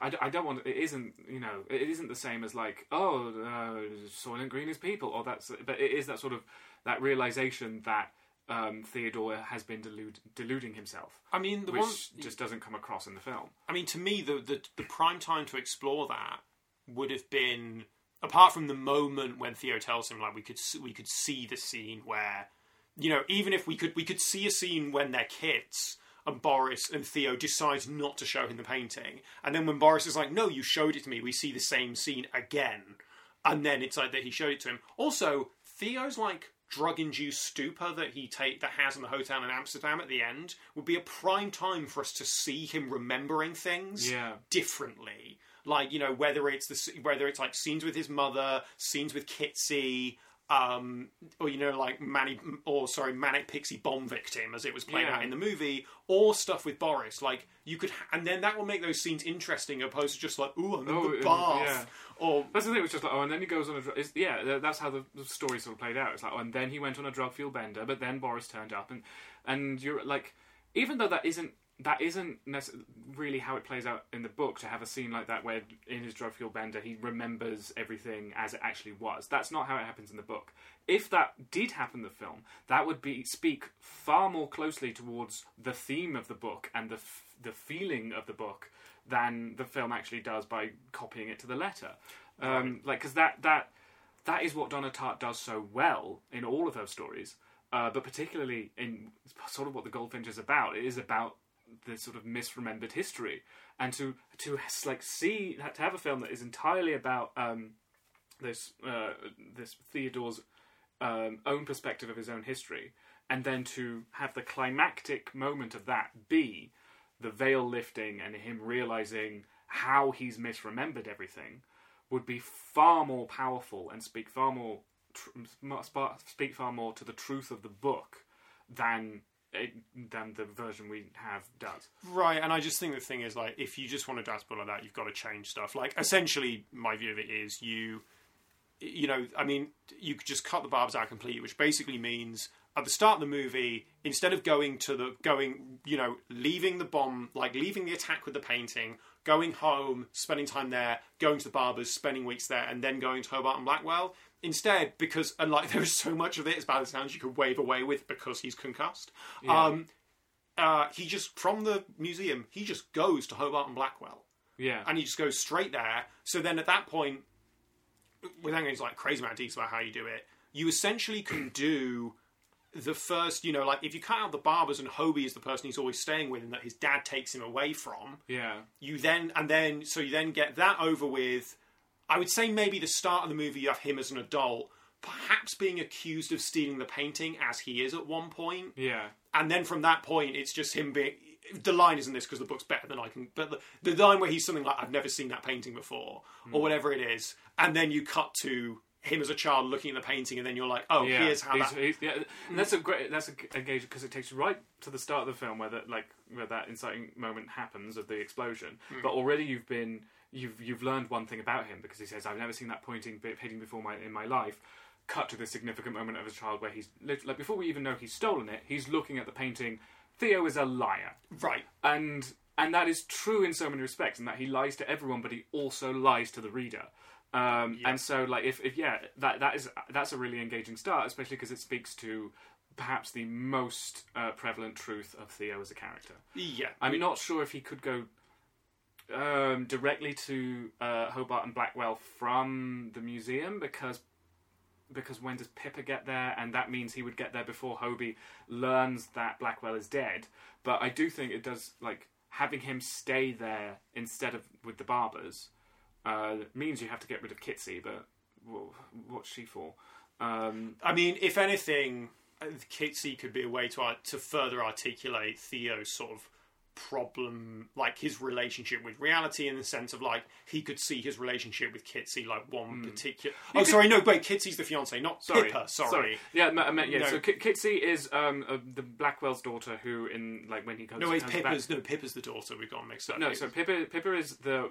I, I don't want it isn't you know it isn't the same as like oh uh, Soylent Green is people or that's but it is that sort of that realization that um, Theodore has been delude, deluding himself. I mean, the which one just doesn't come across in the film. I mean, to me, the, the the prime time to explore that would have been apart from the moment when Theo tells him, like we could we could see the scene where, you know, even if we could we could see a scene when they're kids and Boris and Theo decides not to show him the painting, and then when Boris is like, "No, you showed it to me," we see the same scene again, and then it's like that he showed it to him. Also, Theo's like drug-induced stupor that he take that has in the hotel in Amsterdam at the end would be a prime time for us to see him remembering things Yeah. differently. Like you know whether it's the whether it's like scenes with his mother, scenes with Kitsey, um, or you know like Manny or sorry Manic Pixie Bomb Victim as it was played Yeah. out in the movie, or stuff with Boris. Like you could, and then that will make those scenes interesting, opposed to just like ooh I'm in Oh, the bath, yeah. or That's the thing. It was just like, oh, and then he goes on a. Dr- yeah, that's how the, the story sort of played out. It's like, oh, and then he went on a drug fuel bender, but then Boris turned up, and and you're like, even though that isn't that isn't really how it plays out in the book to have a scene like that where in his drug fueled bender he remembers everything as it actually was. That's not how it happens in the book. If that did happen in the film, that would be speak far more closely towards the theme of the book and the f- the feeling of the book than the film actually does by copying it to the letter. Um, Like because that that that is what Donna Tartt does so well in all of her stories, uh, but particularly in sort of what the Goldfinch is about. It is about the sort of misremembered history, and to to like see to have a film that is entirely about um, this uh, this Theodore's um, own perspective of his own history, and then to have the climactic moment of that be the veil lifting and him realizing how he's misremembered everything would be far more powerful and speak far more tr- speak far more to the truth of the book than it, than the version we have does. Right, and I just think the thing is like if you just want to dance like that, you've got to change stuff. Like essentially, my view of it is you, you know, I mean, you could just cut the barbs out completely, which basically means at the start of the movie, instead of going to the going, you know, leaving the bomb, like leaving the attack with the painting, going home, spending time there, going to the Barbours, spending weeks there, and then going to Hobart and Blackwell. Instead, because and like there is so much of it, as bad as it sounds, you could wave away with because he's concussed. Um, uh, he just from the museum, he just goes to Hobart and Blackwell, Yeah, and he just goes straight there. So then at that point, without going into like crazy amount of detail about how you do it, you essentially can do the first, you know, like if you cut out the Barbours and Hobie is the person he's always staying with and that his dad takes him away from, yeah, you then and then so you then get that over with. I would say maybe the start of the movie you have him as an adult, perhaps being accused of stealing the painting as he is at one point yeah, and then from that point, it's just him being. The line isn't this because the book's better than I can. But the, the line where he's something like "I've never seen that painting before" or hmm. whatever it is, and then you cut to him as a child looking at the painting, and then you're like, "Oh, yeah. here's how He's- that." he's- yeah, and that's a great that's a engaging because it takes you right to the start of the film where that like where that inciting moment happens of the explosion. Hmm. But already you've been you've you've learned one thing about him because he says I've never seen that pointing bit hitting before my in my life. Cut to the significant moment of a child where he's like before we even know he's stolen it, he's looking at the painting. Theo is a liar. Right. and and that is true in so many respects, in that he lies to everyone, but he also lies to the reader. Um, And so, like, if, if yeah, that that is that's a really engaging start, especially because it speaks to perhaps the most uh, prevalent truth of Theo as a character. Yeah. I'm not sure if he could go um, directly to uh, Hobart and Blackwell from the museum because because when does Pippa get there? And that means he would get there before Hobie learns that Blackwell is dead. But I do think it does like having him stay there instead of with the Barbours uh, means you have to get rid of Kitsey. But what's she for? Um, I mean, if anything, uh, Kitsey could be a way to to further articulate Theo's sort of problem, like his relationship with reality, in the sense of like he could see his relationship with Kitsey like one particular. Oh, sorry, no, wait, Kitsey's the fiance, not Hmm. Sorry, Pippa. Sorry. Yeah, I meant- yeah. No. So Ki- Kitsey is um, uh, the Blackwell's daughter, who in like when he comes. No, it's comes back- No, Pippa's the daughter. We've got mixed up. No, so Pippa, Pippa is the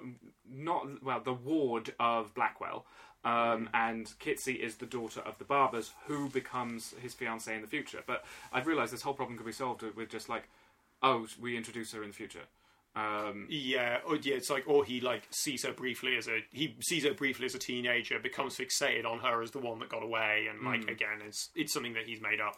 not well the ward of Blackwell, um, and Kitsey is the daughter of the Barbours, who becomes his fiancée in the future. But I've realised this whole problem could be solved with just like, oh, we introduce her in the future. Um, Yeah, or yeah, it's like, or he like sees her briefly as a he sees her briefly as a teenager, becomes fixated on her as the one that got away, and like again, it's it's something that he's made up.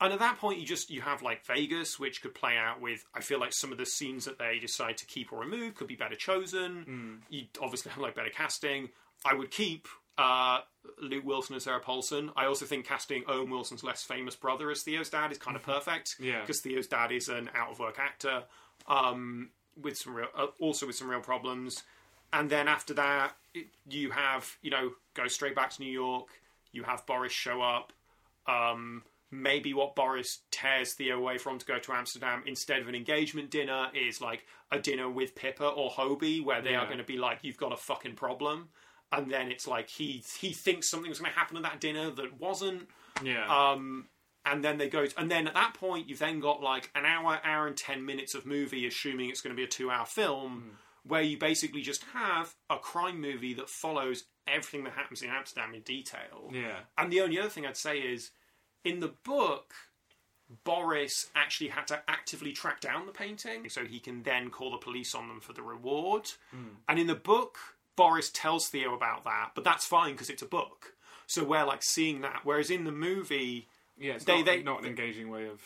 And at that point, you just you have like Vegas, which could play out with. I feel like some of the scenes that they decide to keep or remove could be better chosen. You obviously have like better casting. I would keep uh, Luke Wilson as Sarah Paulson. I also think casting Owen Wilson's less famous brother as Theo's dad is kind of perfect. Yeah. because Theo's dad is an out of work actor. Um, with some real, uh, also with some real problems. And then after that, it, you have you know go straight back to New York. You have Boris show up. Um, maybe what Boris tears Theo away from to go to Amsterdam instead of an engagement dinner is like a dinner with Pippa or Hobie, where they are going to be like, "You've got a fucking problem," and then it's like he he thinks something was going to happen at that dinner that wasn't. yeah, Um, and then they go, and then at that point, you've then got like an hour, hour and 10 minutes of movie, assuming it's going to be a two hour film, where you basically just have a crime movie that follows everything that happens in Amsterdam in detail. yeah, And the only other thing I'd say is in the book, Boris actually had to actively track down the painting so he can then call the police on them for the reward. And in the book, Boris tells Theo about that, but that's fine because it's a book. So we're like seeing that. Whereas in the movie, Yeah, it's They- not, they- not an engaging way of,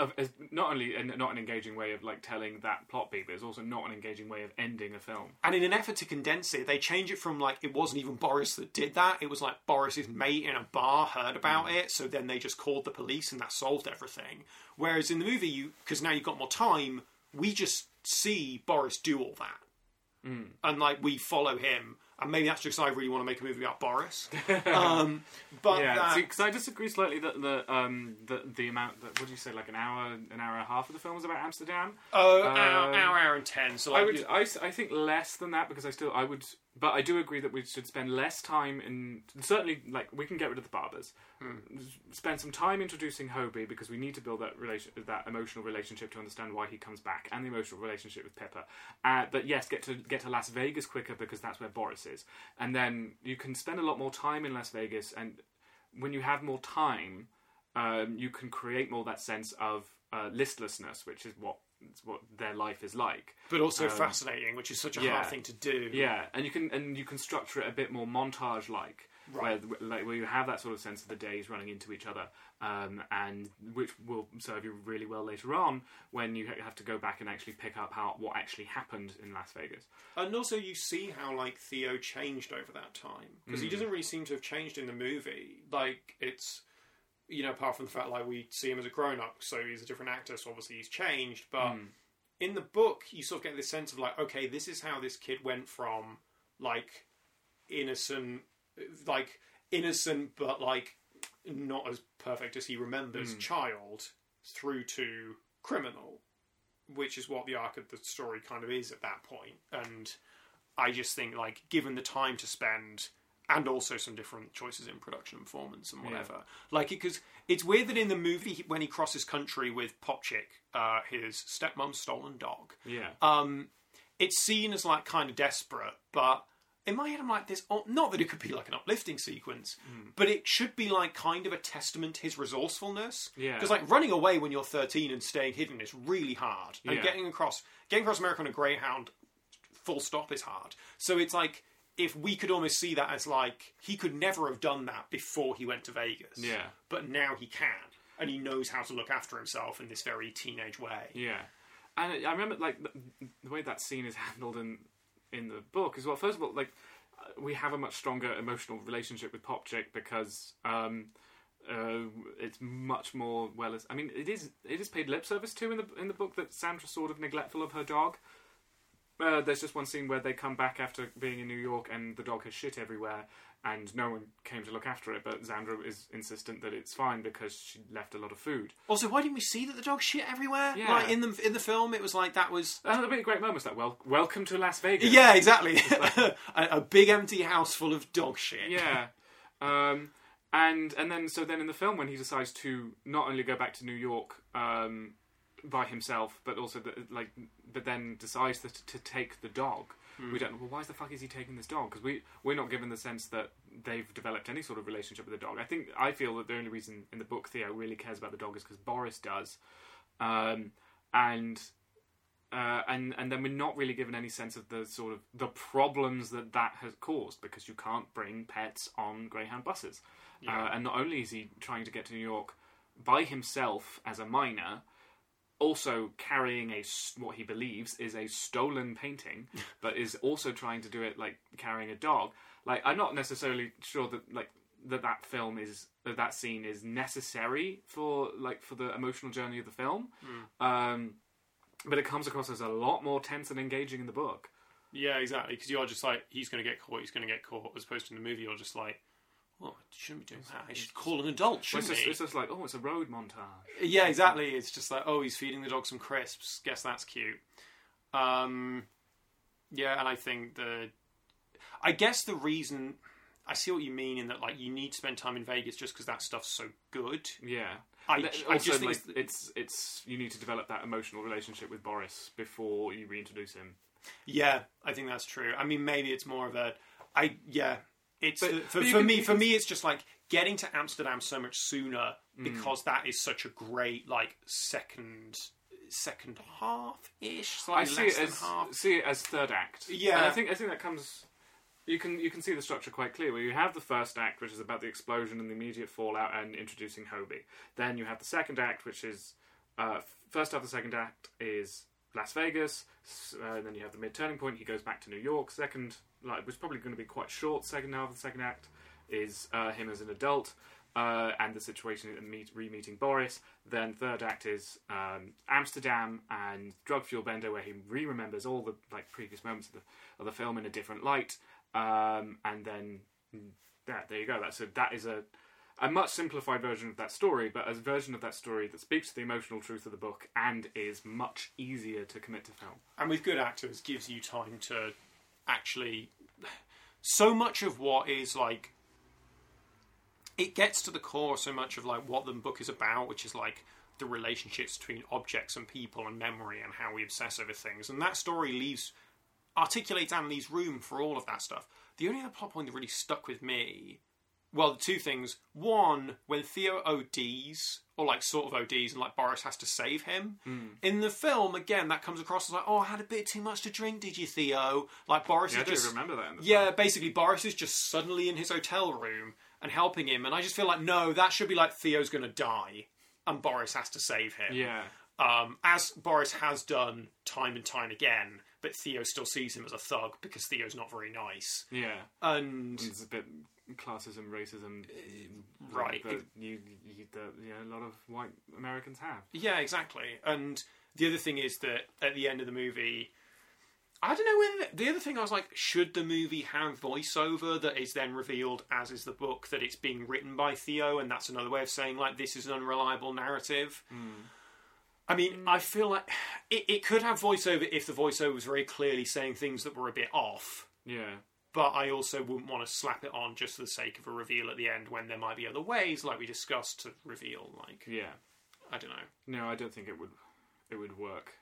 of not only not an engaging way of like telling that plot beat, but it's also not an engaging way of ending a film. and in an effort to condense it, they change it from like it wasn't even Boris that did that. It was like Boris's mate in a bar heard about hmm. it, so then they just called the police and that solved everything. Whereas in the movie, you because now you've got more time, we just see Boris do all that, and like we follow him. And maybe that's just I really want to make a movie about Boris. um, but yeah, that- because I disagree slightly that the um the the amount that what do you say like an hour an hour and a half of the film is about Amsterdam. oh, um, hour, hour, hour and ten. So like, I would you- I, I think less than that because I still I would but I do agree that we should spend less time in certainly like we can get rid of the Barbours. Spend some time introducing Hobie because we need to build that relation that emotional relationship to understand why he comes back and the emotional relationship with Pippa uh, but yes get to get to Las Vegas quicker because that's where Boris is. And then you can spend a lot more time in Las Vegas and when you have more time um, you can create more that sense of uh, listlessness which is what it's what their life is like but also um, fascinating, which is such a yeah. hard thing to do. yeah, and you can and you can structure it a bit more montage like. Right. Where, like, where you have that sort of sense of the days running into each other, um, and which will serve you really well later on when you have to go back and actually pick up how what actually happened in Las Vegas. And also, you see how like Theo changed over that time because he doesn't really seem to have changed in the movie. Like it's you know, apart from the fact like we see him as a grown up, so he's a different actor, so obviously he's changed. But hmm. in the book, you sort of get this sense of like, okay, this is how this kid went from like innocent, like innocent, but like not as perfect as he remembers, hmm. child through to criminal, which is what the arc of the story kind of is at that point. And I just think like given the time to spend and also some different choices in production and performance and whatever. Like because it's weird that in the movie he- when he crosses country with Popchik, uh, his stepmom's stolen dog, Yeah, um, it's seen as like kind of desperate, but in my head I'm like this. Not that it could be like an uplifting sequence, but it should be like kind of a testament to his resourcefulness. Yeah. because like running away when you're 13 and staying hidden is really hard, and Yeah. getting across getting across America on a Greyhound, full stop, is hard. So it's like. If we could almost see that as like he could never have done that before he went to Vegas, Yeah. but now he can, and he knows how to look after himself in this very teenage way. yeah, and I remember like the, the way that scene is handled in in the book as well. First of all, like uh, we have a much stronger emotional relationship with Popchik because um, uh, it's much more well as I mean it is it is paid lip service to in the in the book that Xandra's sort of neglectful of her dog. Uh, there's just one scene where they come back after being in New York and the dog has shit everywhere and no one came to look after it, but Xandra is insistent that it's fine because she left a lot of food. Also, why didn't we see that the dog shit everywhere? Yeah. Like in the in the film, it was like that was. And a great moments like, well, welcome to Las Vegas. Yeah, exactly. a, a big empty house full of dog shit. yeah. Um, and and then so then in the film when he decides to not only go back to New York um, by himself, but also the, like, but then decides that, to take the dog. We don't know. Well, why the fuck is he taking this dog? Because we we're not given the sense that they've developed any sort of relationship with the dog. I think I feel that the only reason in the book Theo really cares about the dog is because Boris does, um, and uh, and and then we're not really given any sense of the sort of the problems that that has caused because you can't bring pets on Greyhound buses, uh, and not only is he trying to get to New York by himself as a minor, also carrying a what he believes is a stolen painting, but is also trying to do it like carrying a dog. Like I'm not necessarily sure that like that that film is that that scene is necessary for like for the emotional journey of the film. Um, but it comes across as a lot more tense and engaging in the book. Yeah, exactly. Because you're just like, he's going to get caught. He's going to get caught. As opposed to in the movie, you're just like, well, I shouldn't be doing that. I should call an adult, It's shouldn't just, it's just like, oh, it's a road montage. Yeah, exactly. It's just like, oh, he's feeding the dog some crisps. Guess that's cute. Um, yeah, and I think the, I guess the reason, I see what you mean in that like you need to spend time in Vegas just because that stuff's so good. Yeah. I, Th- I also, just think it's, it's it's you need to develop that emotional relationship with Boris before you reintroduce him. yeah, I think that's true. I mean, maybe it's more of a, I yeah, It's But- the, for, for can- me. For me, it's just like getting to Amsterdam so much sooner Mm. because that is such a great like second second half ish, I see it as half. see it as third act. Yeah. and I think I think that comes. You can you can see the structure quite clear. Where you have the first act, which is about the explosion and the immediate fallout and introducing Hobie. Then you have the second act, which is uh, first half of the second act is Las Vegas. Uh, and then you have the mid turning point. He goes back to New York. Second, like, was probably going to be quite short. Second half of the second act is uh, him as an adult. Uh, and the situation and meet, re-meeting Boris. Then third act is um, Amsterdam and drug fuel bender, where he re-remembers all the like previous moments of the of the film in a different light. Um, and then yeah, there you go. That's a that is a a much simplified version of that story, but a version of that story that speaks to the emotional truth of the book and is much easier to commit to film. and with good actors gives you time to actually so much of what is like it gets to the core so much of like what the book is about which is like the relationships between objects and people and memory and how we obsess over things. And that story leaves articulates and leaves room for all of that stuff. The only other plot point that really stuck with me well, the two things. One, when Theo ODs, or like sort of ODs, and like Boris has to save him. In the film, again, that comes across as like, oh, I had a bit too much to drink, did you, Theo? Like Boris Yeah, I is do just. remember that. Yeah, basically, Boris is just suddenly in his hotel room and helping him, and I just feel like, no, that should be like Theo's gonna die, and Boris has to save him. yeah, Um, as Boris has done time and time again, but Theo still sees him as a thug because Theo's not very nice. yeah. And It's a bit classism, racism, uh, right. That you, you, that yeah, a lot of white Americans have. Yeah, exactly. And the other thing is that at the end of the movie, I don't know whether the other thing I was like, should the movie have voiceover that is then revealed, as is the book, that it's being written by Theo, and that's another way of saying like this is an unreliable narrative. Hmm. I mean, hmm. I feel like it, it could have voiceover if the voiceover was very clearly saying things that were a bit off. Yeah, But I also wouldn't want to slap it on just for the sake of a reveal at the end when there might be other ways, like we discussed, to reveal. Like yeah. I don't know. No, I don't think it would. It would work.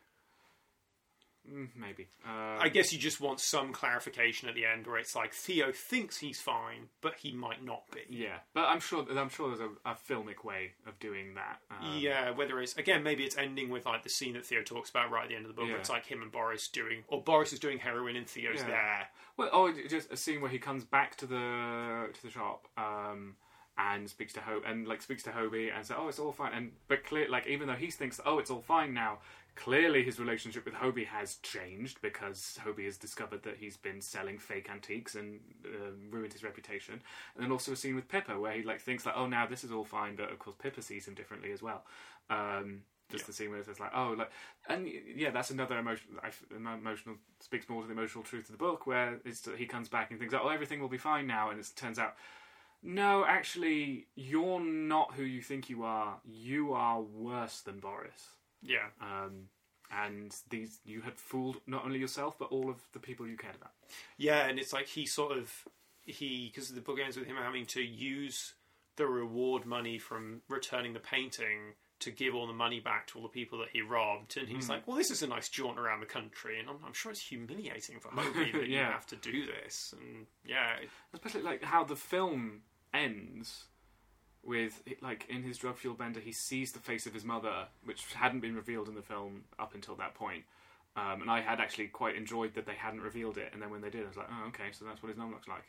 Mm, maybe. Uh, I guess you just want some clarification at the end where it's like Theo thinks he's fine, but he might not be. Yeah, but I'm sure. I'm sure there's a, a filmic way of doing that. Um, yeah, whether it's again maybe it's ending with like the scene that Theo talks about right at the end of the book, Yeah. where it's like him and Boris doing, or Boris is doing heroin and Theo's Yeah. there. Well, oh, just a scene where he comes back to the to the shop um, and speaks to Hope and like speaks to Hobie and says, "Oh, it's all fine." And but clear, like even though he thinks, "Oh, it's all fine now," clearly his relationship with Hobie has changed because Hobie has discovered that he's been selling fake antiques and uh, ruined his reputation. And then also a scene with Pippa where he like thinks like, "Oh, now this is all fine," but of course Pippa sees him differently as well. Um, just Yeah. the scene where it's like, oh, like, and yeah, that's another emotion. Emotional speaks more to the emotional truth of the book, where it's that he comes back and thinks, oh, everything will be fine now, and it turns out, no, actually, you're not who you think you are. You are worse than Boris. Yeah, Um, and these, you had fooled not only yourself but all of the people you cared about. yeah, and it's like he sort of he because the book ends with him having to use the reward money from returning the painting to give all the money back to all the people that he robbed, and he's like, "Well, this is a nice jaunt around the country," and I'm, I'm sure it's humiliating for Hobie that you have to do this, and yeah, especially like how the film ends with like in his drug fuel bender he sees the face of his mother which hadn't been revealed in the film up until that point. Um, and I had actually quite enjoyed that they hadn't revealed it and then when they did I was like oh okay so that's what his mum looks like.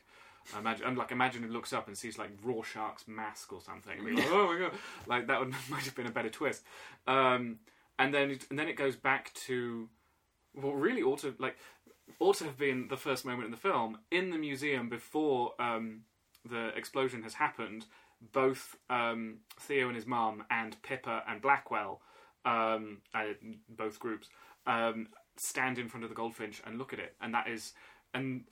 I imagine I'm like imagine he looks up and sees like Rorschach's mask or something and like, oh my god. Like that would might have been a better twist. Um, and then and then it goes back to what really ought to like ought to have been the first moment in the film. In the museum before um, the explosion has happened. Both um, Theo and his mum and Pippa and Blackwell, um, uh, both groups, um, stand in front of the goldfinch and look at it, and that is and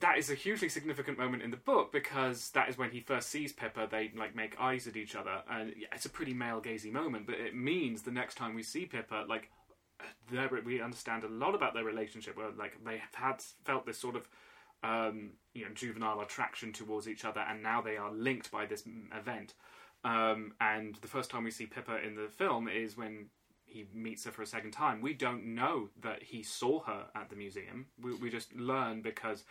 that is a hugely significant moment in the book because that is when he first sees Pippa. They like make eyes at each other, and it's a pretty male gazy moment. But it means the next time we see Pippa, like their, we understand a lot about their relationship. Where like they have had felt this sort of um, you know juvenile attraction towards each other, and now they are linked by this event. Um, and the first time we see Pippa in the film is when he meets her for a second time. We don't know that he saw her at the museum. We, we just learn because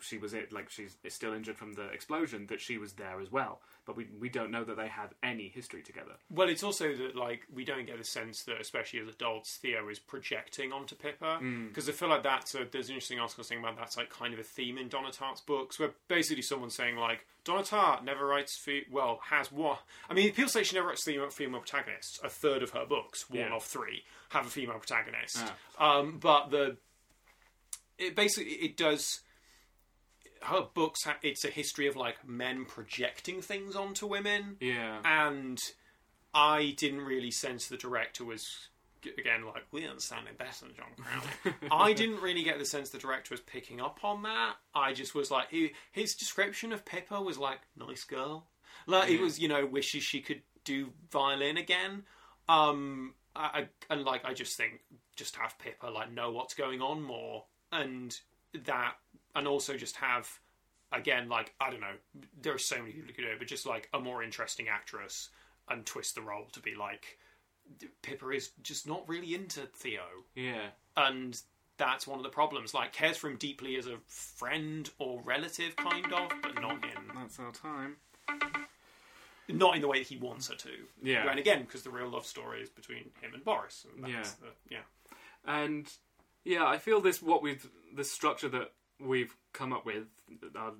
she was it, like she's still injured from the explosion, that she was there as well. But we we don't know that they have any history together. Well, it's also that like we don't get the sense that, especially as adults, Theo is projecting onto Pippa because I feel like that's a, there's an interesting article saying about that's like kind of a theme in Donna Tartt's books, where basically someone's saying like Donna Tartt never writes fe- well has what I mean people say she never writes female, female protagonists. A third of her books, one Yeah. of three, have a female protagonist. Ah. Um, but the it basically it does her books ha- it's a history of like men projecting things onto women Yeah, and I didn't really sense the director was again like we understand it better than John Crowley. I didn't really get the sense the director was picking up on that. I just was like he, his description of Pippa was like nice girl, like it was you know wishes she could do violin again. Um, I, I and like I just think just have Pippa like know what's going on more and that and also just have again like I don't know there are so many people who could do it but just like a more interesting actress and twist the role to be like Pippa is just not really into Theo yeah, and that's one of the problems like cares for him deeply as a friend or relative kind of but not in that's our time. not in the way that he wants her to Yeah. and again because the real love story is between him and Boris and that's Yeah. the, yeah And yeah, I feel this what we've the structure that we've come up with, our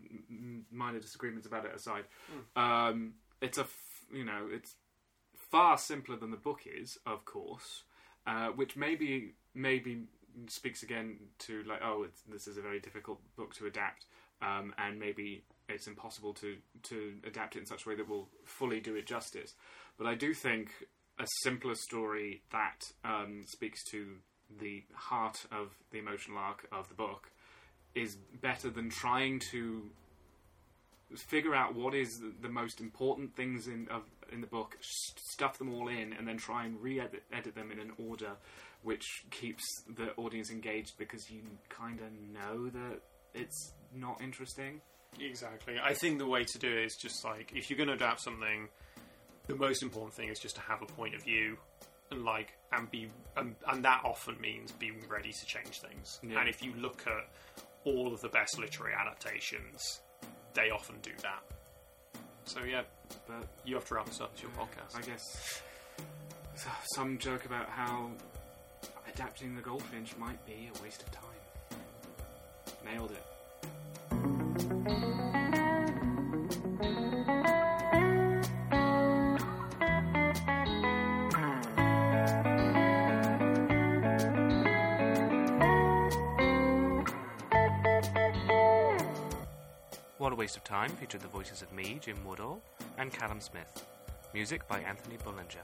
minor disagreements about it aside, um, it's a f- you know it's far simpler than the book is, of course, uh, which maybe maybe speaks again to like oh it's, this is a very difficult book to adapt, um, and maybe it's impossible to to adapt it in such a way that will fully do it justice. But I do think a simpler story that um, speaks to the heart of the emotional arc of the book is better than trying to figure out what is the- most important things in of, in the book, stuff them all in, and then try and re-edit edit them in an order which keeps the audience engaged because you kind of know that it's not interesting. Exactly. I think the way to do it is just like if you're going to adapt something, the most important thing is just to have a point of view and like and be and, and that often means being ready to change things. Yeah. And if you look at all of the best literary adaptations, they often do that. So yeah, But you have to wrap this up. It's your podcast. I guess some joke about how adapting the Goldfinch might be a waste of time. Nailed it. A Waste of Time featured the voices of me, Jim Woodall, and Callum Smith. Music by Anthony Bullinger.